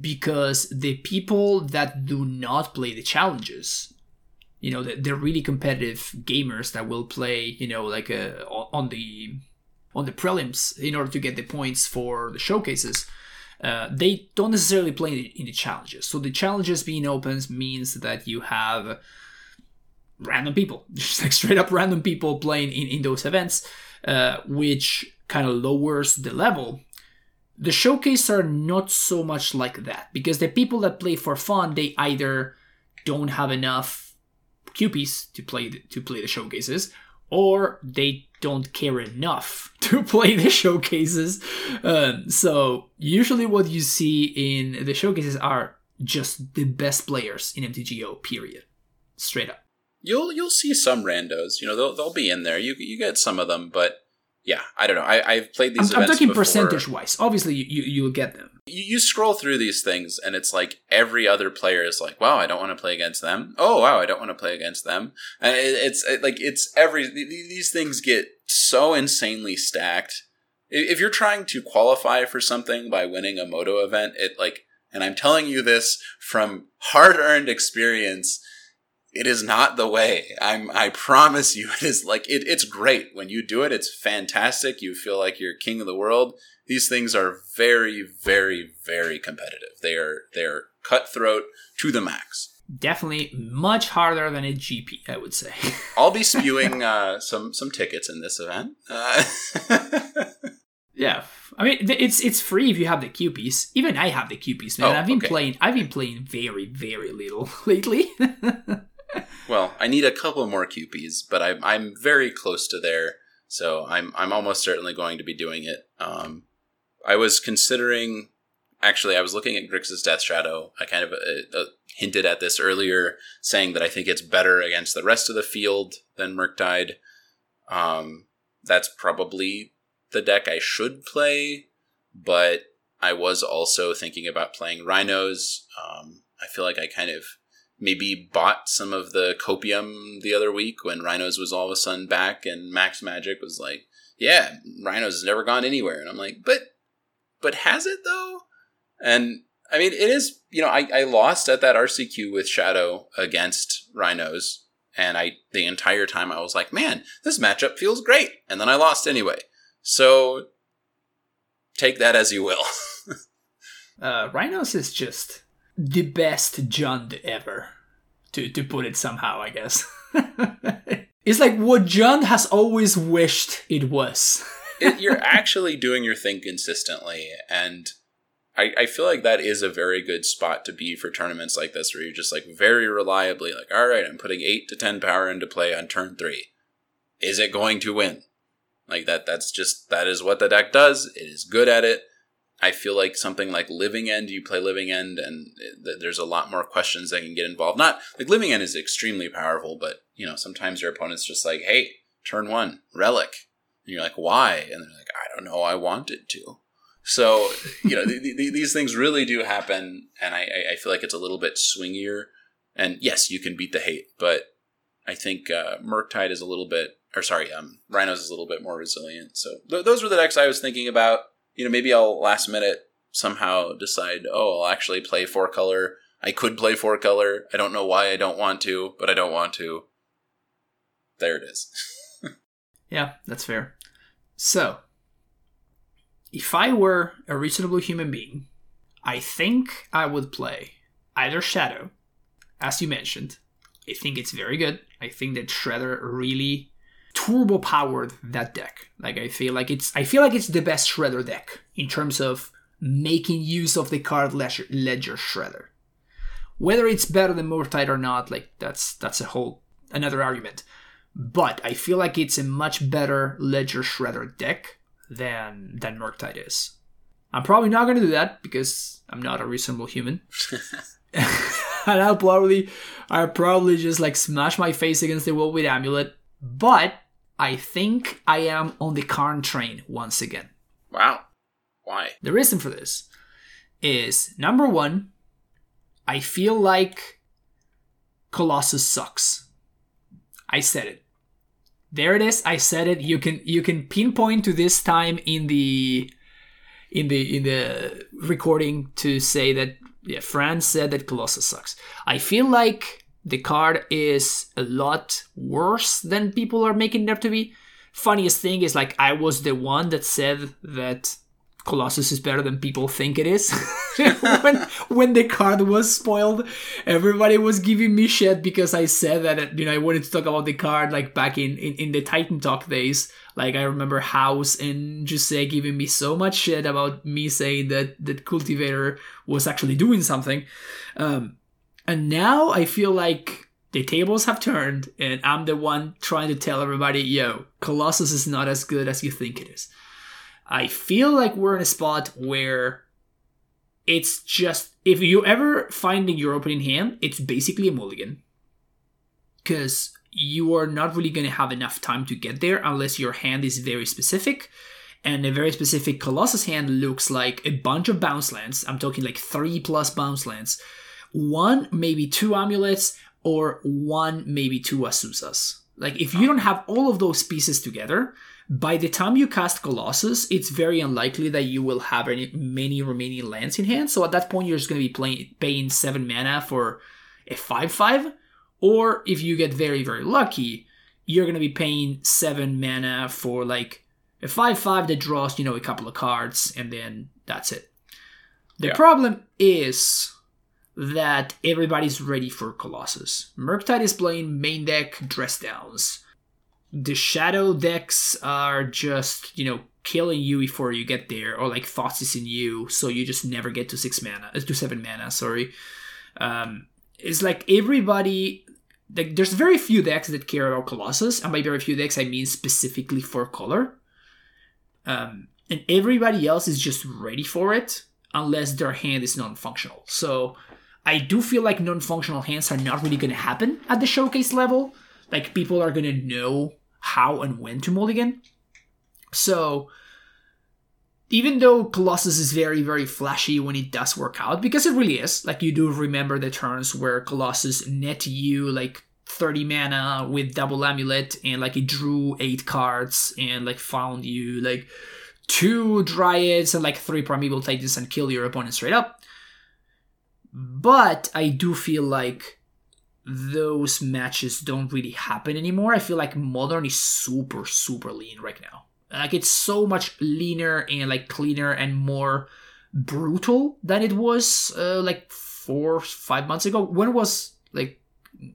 because the people that do not play the challenges you know the, the really competitive gamers that will play you know like uh, on the on the prelims in order to get the points for the showcases uh, they don't necessarily play in the, in the challenges. So the challenges being opens means that you have random people, just like straight up random people playing in, in those events, uh, which kind of lowers the level. The showcase are not so much like that because the people that play for fun, they either don't have enough QPs to play the, to play the showcases, or they don't care enough to play the showcases. Um, so usually, what you see in the showcases are just the best players in MTGO. Period. Straight up. You'll you'll see some randos. You know they'll they'll be in there. You you get some of them, but yeah, I don't know. I I've played these. I'm, I'm talking before. percentage wise. Obviously, you, you you'll get them. You, you scroll through these things, and it's like every other player is like, "Wow, I don't want to play against them." Oh, wow, I don't want to play against them. And it, it's it, like it's every these things get so insanely stacked. If you're trying to qualify for something by winning a Modo event, it like, and I'm telling you this from hard earned experience it is not the way. I'm I promise you it is like it, it's great. When you do it, it's fantastic. You feel like you're king of the world. These things are very, very, very competitive. They are they are cutthroat to the max. Definitely much harder than a GP, I would say. I'll be spewing uh, some some tickets in this event. Uh, yeah, I mean it's it's free if you have the QPs. Even I have the QPs, man. Oh, I've been okay. playing. I've been playing very very little lately. Well, I need a couple more QPs, but I'm I'm very close to there, so I'm I'm almost certainly going to be doing it. Um, I was considering. Actually, I was looking at Grixis Death Shadow. I kind of uh, uh, hinted at this earlier, saying that I think it's better against the rest of the field than Murktide. Um, that's probably the deck I should play, but I was also thinking about playing Rhinos. Um, I feel like I kind of maybe bought some of the copium the other week when Rhinos was all of a sudden back and Max Magic was like, yeah, Rhinos has never gone anywhere. And I'm like, but, but has it though? And I mean, it is, you know, I, I lost at that RCQ with Shadow against Rhinos. And I, the entire time I was like, man, this matchup feels great. And then I lost anyway. So take that as you will. uh, Rhinos is just the best Jund ever. To to put it somehow, I guess. it's like what Jund has always wished it was. it, you're actually doing your thing consistently, and I, I feel like that is a very good spot to be for tournaments like this, where you're just like very reliably like, all right, I'm putting eight to ten power into play on turn three. Is it going to win? Like that. That's just that is what the deck does. It is good at it I feel like something like Living End, you play Living End, and th- there's a lot more questions that can get involved. Not like Living End is extremely powerful, but you know sometimes your opponent's just like, "Hey, turn one relic," and you're like, "Why?" And they're like, "I don't know. I wanted to." So you know th- th- these things really do happen, and I, I feel like it's a little bit swingier. And yes, you can beat the hate, but I think uh, Murktide is a little bit, or sorry, um, Rhinos is a little bit more resilient. So th- those were the decks I was thinking about you know, maybe I'll last minute somehow decide, oh, I'll actually play four color. I could play four color. I don't know why I don't want to, but I don't want to. There it is. yeah, that's fair. So, if I were a reasonable human being, I think I would play either Shadow, as you mentioned. I think it's very good. I think that Shredder really turbo powered that deck. Like I feel like it's I feel like it's the best shredder deck in terms of making use of the card ledger, ledger shredder. Whether it's better than Murktide or not, like that's that's a whole another argument. But I feel like it's a much better ledger shredder deck than than Murktide is. I'm probably not gonna do that because I'm not a reasonable human. and I'll probably I'll probably just like smash my face against the wall with amulet. But I think I am on the Karn train once again. Wow. Why? The reason for this is number one, I feel like Colossus sucks. I said it. There it is. I said it. You can you can pinpoint to this time in the in the in the recording to say that yeah, Franz said that Colossus sucks. I feel like the card is a lot worse than people are making it up to be. Funniest thing is like I was the one that said that Colossus is better than people think it is. when when the card was spoiled, everybody was giving me shit because I said that you know I wanted to talk about the card like back in in, in the Titan Talk days. Like I remember House and Jose giving me so much shit about me saying that that Cultivator was actually doing something. Um, and now I feel like the tables have turned, and I'm the one trying to tell everybody, yo, Colossus is not as good as you think it is. I feel like we're in a spot where it's just if you ever find in your opening hand, it's basically a mulligan. Because you are not really going to have enough time to get there unless your hand is very specific. And a very specific Colossus hand looks like a bunch of bounce lands. I'm talking like three plus bounce lands. One, maybe two amulets, or one, maybe two Azusas. Like, if you don't have all of those pieces together, by the time you cast Colossus, it's very unlikely that you will have any, many remaining lands in hand. So at that point, you're just going to be playing, paying 7 mana for a 5 5. Or if you get very, very lucky, you're going to be paying 7 mana for like a 5 5 that draws, you know, a couple of cards, and then that's it. The Yeah. problem is that everybody's ready for Colossus. Murktide is playing main deck dress downs. The shadow decks are just, you know, killing you before you get there, or like thoughts is in you, so you just never get to six mana, uh, to seven mana. Sorry. Um, it's like everybody. Like, there's very few decks that care about Colossus, and by very few decks I mean specifically four color. Um, and everybody else is just ready for it, unless their hand is non-functional. So I do feel like non-functional hands are not really going to happen at the showcase level. Like people are going to know how and when to mulligan. So even though Colossus is very very flashy when it does work out because it really is, like you do remember the turns where Colossus net you like 30 mana with double amulet and like it drew 8 cards and like found you like two dryads and like three primeval titans and kill your opponent straight up. But I do feel like those matches don't really happen anymore. I feel like modern is super, super lean right now. Like it's so much leaner and like cleaner and more brutal than it was uh, like four, five months ago. When was like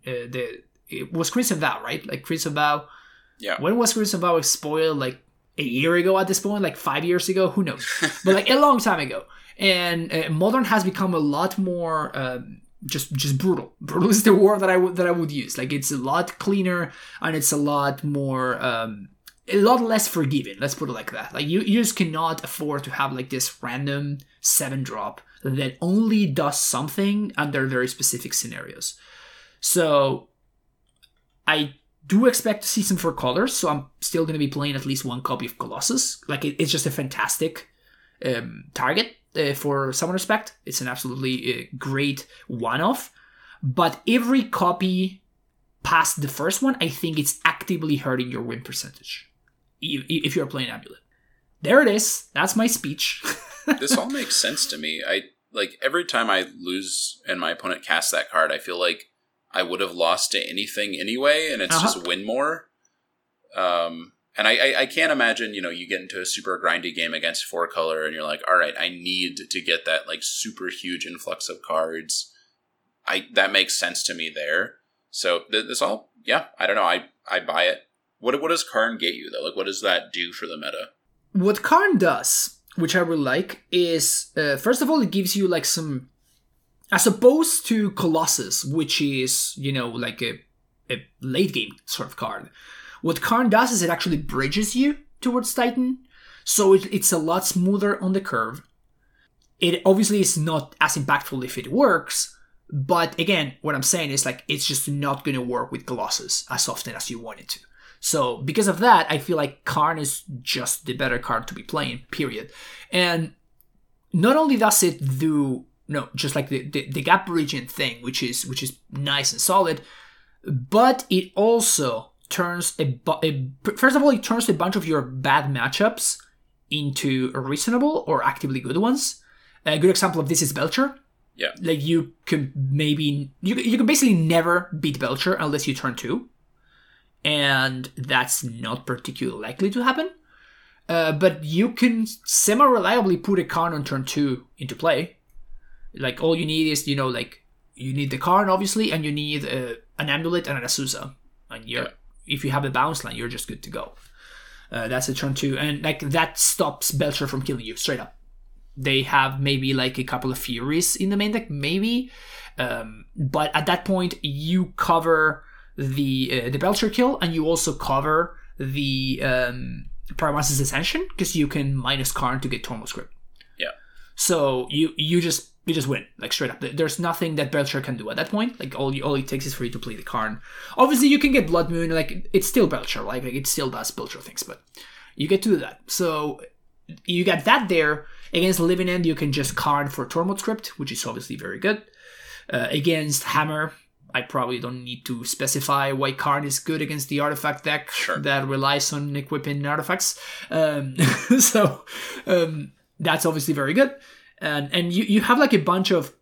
uh, the it was Crimson Vow, right? Like Crimson Vow. Yeah. When was Crimson Vow spoiled? Like a year ago at this point, like five years ago, who knows? but like a long time ago. And uh, modern has become a lot more um, just just brutal. Brutal is the word that I would that I would use. Like it's a lot cleaner and it's a lot more um, a lot less forgiving. Let's put it like that. Like you, you just cannot afford to have like this random seven drop that only does something under very specific scenarios. So I do expect to see some four colors, so I'm still going to be playing at least one copy of Colossus. Like it, it's just a fantastic um, target uh, for some respect. It's an absolutely uh, great one-off. But every copy past the first one, I think it's actively hurting your win percentage if you're playing Amulet. There it is. That's my speech. this all makes sense to me. I like every time I lose and my opponent casts that card, I feel like I would have lost to anything anyway, and it's Uh-huh. just win more. Um, and I, I, I can't imagine, you know, you get into a super grindy game against four color, and you're like, all right, I need to get that like super huge influx of cards. I that makes sense to me there. So th- this all, yeah, I don't know, I I buy it. What what does Karn get you though? Like, what does that do for the meta? what Karn does, which I really like, is uh, first of all, it gives you like some, as opposed to Colossus, which is you know like a, a late game sort of card. What Karn does is it actually bridges you towards Titan, so it, it's a lot smoother on the curve. It obviously is not as impactful if it works, but again, what I'm saying is like it's just not going to work with Colossus as often as you want it to. So because of that, I feel like Karn is just the better card to be playing. Period. And not only does it do no, just like the, the, the gap bridging thing, which is which is nice and solid, but it also turns a, first of all it turns a bunch of your bad matchups into reasonable or actively good ones. A good example of this is Belcher. Yeah. Like you can maybe you you can basically never beat Belcher unless you turn two, and that's not particularly likely to happen. Uh, but you can semi reliably put a Karn on turn two into play. Like all you need is you know like you need the Karn obviously, and you need uh, an amulet and an Azusa, and you're Yeah. If you have a bounce line, you're just good to go. Uh, that's a turn two, and like that stops Belcher from killing you straight up They have maybe like a couple of Furies in the main deck, maybe. Um, but at that point, you cover the uh, the Belcher kill, and you also cover the um, Pyromancer's Ascension because you can minus Karn to get Tormod's Crypt. Yeah. So you you just you just win like straight up. There's nothing that Belcher can do at that point. Like all you, all it takes is for you to play the Karn. Obviously, you can get Blood Moon. Like it's still Belcher. Like, like it still does Belcher things, but you get to do that. So you got that there against Living End. You can just Karn for Tormod's Crypt, which is obviously very good. Uh, against Hammer, I probably don't need to specify why Karn is good against the artifact deck Sure. that relies on equipping artifacts. Um, so um, that's obviously very good. And and you, you have like a bunch of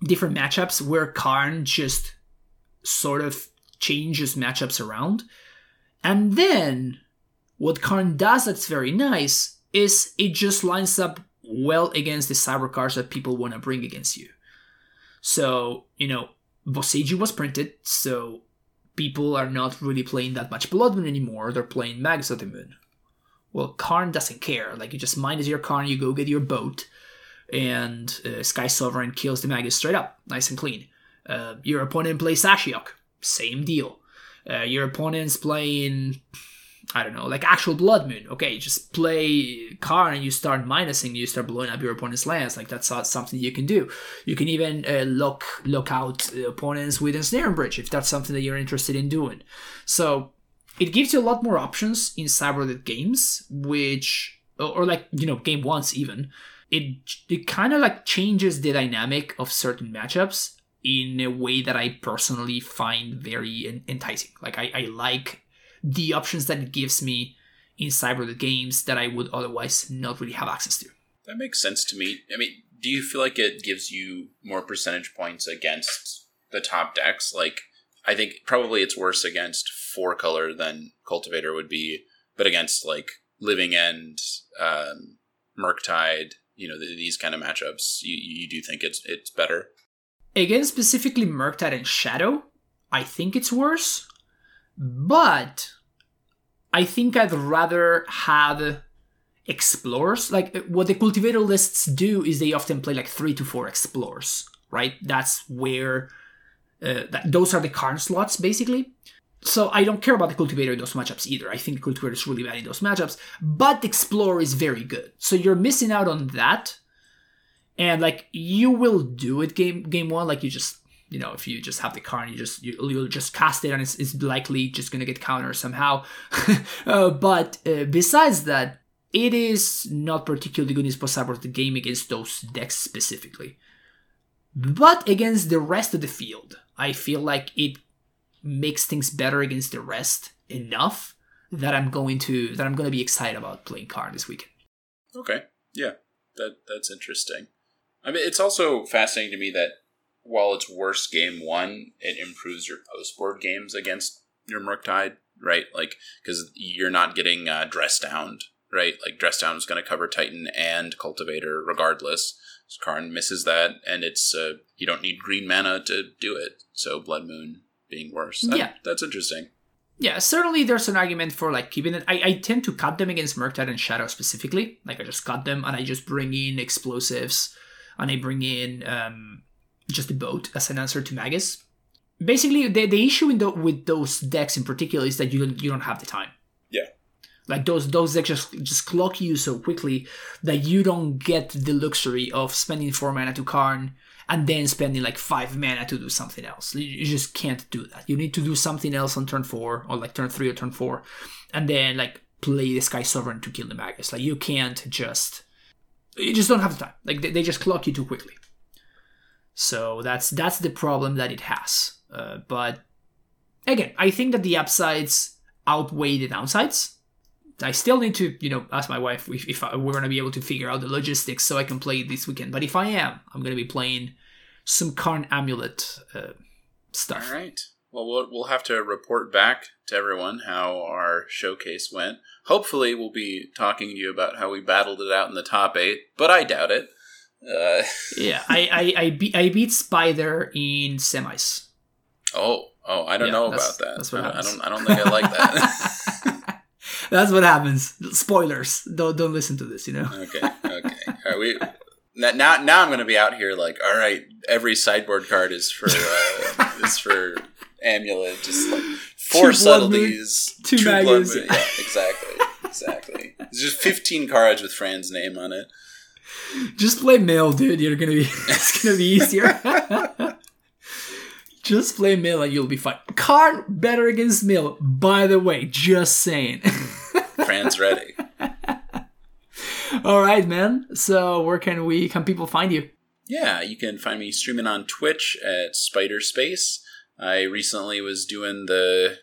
different matchups where Karn just sort of changes matchups around. And then what Karn does that's very nice is it just lines up well against the cyber cards that people want to bring against you. So, you know, Boseiju was printed, so people are not really playing that much Blood Moon anymore. They're playing Magus of the Moon. Well, Karn doesn't care. Like, you just minus your Karn, you go get your boat, and uh, Sky Sovereign kills the Magus straight up, nice and clean. Uh, your opponent plays Ashiok, same deal. Uh, your opponent's playing, I don't know, like actual Blood Moon. Okay, just play Karn and you start minusing, you start blowing up your opponent's lands. Like that's something you can do. You can even uh, lock lock out opponents with Ensnaring Bridge if that's something that you're interested in doing. So it gives you a lot more options in cyberlit games, which or, or like you know game once even. It it kind of like changes the dynamic of certain matchups in a way that I personally find very enticing. Like I, I like the options that it gives me in cyberlit games that I would otherwise not really have access to. That makes sense to me. I mean, do you feel like it gives you more percentage points against the top decks? Like, I think probably it's worse against four color than Cultivator would be, but against like Living End, um, you know, th- these kind of matchups, you, you do think it's it's better. Again, specifically Murktide and Shadow, I think it's worse. But I think I'd rather have explorers. Like what the cultivator lists do is they often play like three to four explorers, right? That's where uh, that, those are the card slots basically. So I don't care about the cultivator in those matchups either. I think the cultivator is really bad in those matchups, but explorer is very good. So you're missing out on that, and like you will do it game game one. Like you just you know if you just have the Karn, you just you, you'll just cast it, and it's, it's likely just gonna get countered somehow. uh, but uh, besides that, it is not particularly good in Cyber the game against those decks specifically. But against the rest of the field, I feel like it makes things better against the rest enough that I'm going to that I'm going to be excited about playing Karn this weekend. Okay, yeah, that that's interesting. I mean, it's also fascinating to me that while it's worse game one, it improves your post board games against your Murktide, right? Like because you're not getting uh, dress down, right? Like dress down is going to cover Titan and Cultivator regardless. Karn misses that, and it's uh, you don't need green mana to do it. So Blood Moon being worse. That- Yeah. that's interesting. Yeah, certainly there's an argument for like keeping it. I, I tend to cut them against Murktide and Shadow specifically. Like I just cut them and I just bring in explosives and I bring in um, just a boat as an answer to Magus. Basically, the, the issue in the, with those decks in particular is that you don't, you don't have the time. Yeah. Like those those decks just just clock you so quickly that you don't get the luxury of spending four mana to Karn and then spending like five mana to do something else. You, just can't do that. You need to do something else on turn four or like turn three or turn four, and then like play the Sky Sovereign to kill the Magus. Like you can't just you just don't have the time. Like they, just clock you too quickly. So that's that's the problem that it has. Uh, but again, I think that the upsides outweigh the downsides. I still need to, you know, ask my wife if, if I, we're to be able to figure out the logistics so I can play this weekend. But if I am, I'm to be playing some Karn Amulet uh, stuff. All right. Well, well, we'll have to report back to everyone how our showcase went. Hopefully, we'll be talking to you about how we battled it out in the top eight, but I doubt it. Uh, Yeah, I I I, be, I beat Spider in semis. oh, oh, I don't Yeah, know about that. that's what I, I don't. I don't think I like that. That's what happens. Spoilers. Don't don't listen to this. You know. okay. Okay. All right, we now now I'm going to be out here like, all right, every sideboard card is for uh, is for amulet, just like four Two moon, subtleties, two blood magas. moon. Yeah, exactly, exactly. It's just 15 cards with Fran's name on it. Just play mail, dude. You're gonna be. It's gonna be easier. just play mail and you'll be fine. Card better against mail. By the way, just saying. Fran's ready. All right, man. So where can we? Can people find you? Yeah, you can find me streaming on Twitch at Spider Space. I recently was doing the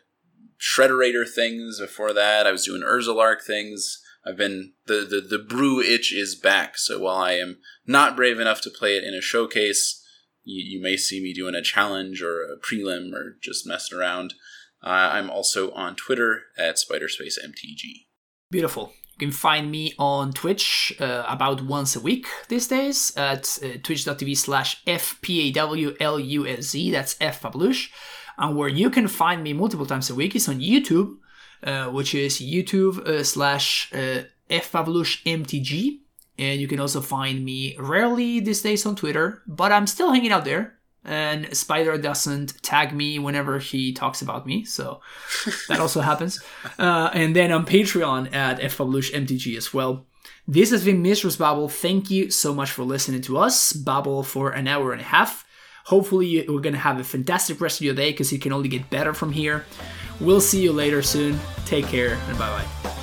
Shredderator things. Before that, I was doing Urzalark things. I've been the, the the brew itch is back. So while I am not brave enough to play it in a showcase, you, you may see me doing a challenge or a prelim or just messing around. Uh, I'm also on Twitter at SpiderSpaceMTG. Beautiful. You can find me on Twitch uh, about once a week these days at uh, twitch.tv slash FPAWLUSZ. That's F Pawlusz. And where you can find me multiple times a week is on YouTube, uh, which is YouTube uh, slash uh, F MTG. And you can also find me rarely these days on Twitter, but I'm still hanging out there. And Spider doesn't tag me whenever he talks about me, so that also happens. Uh, and then on Patreon at FWMTG as well. This has been Mishra's Babble. Thank you so much for listening to us babble for an hour and a half. Hopefully, you- we're gonna have a fantastic rest of your day because it can only get better from here. We'll see you later soon. Take care and bye bye.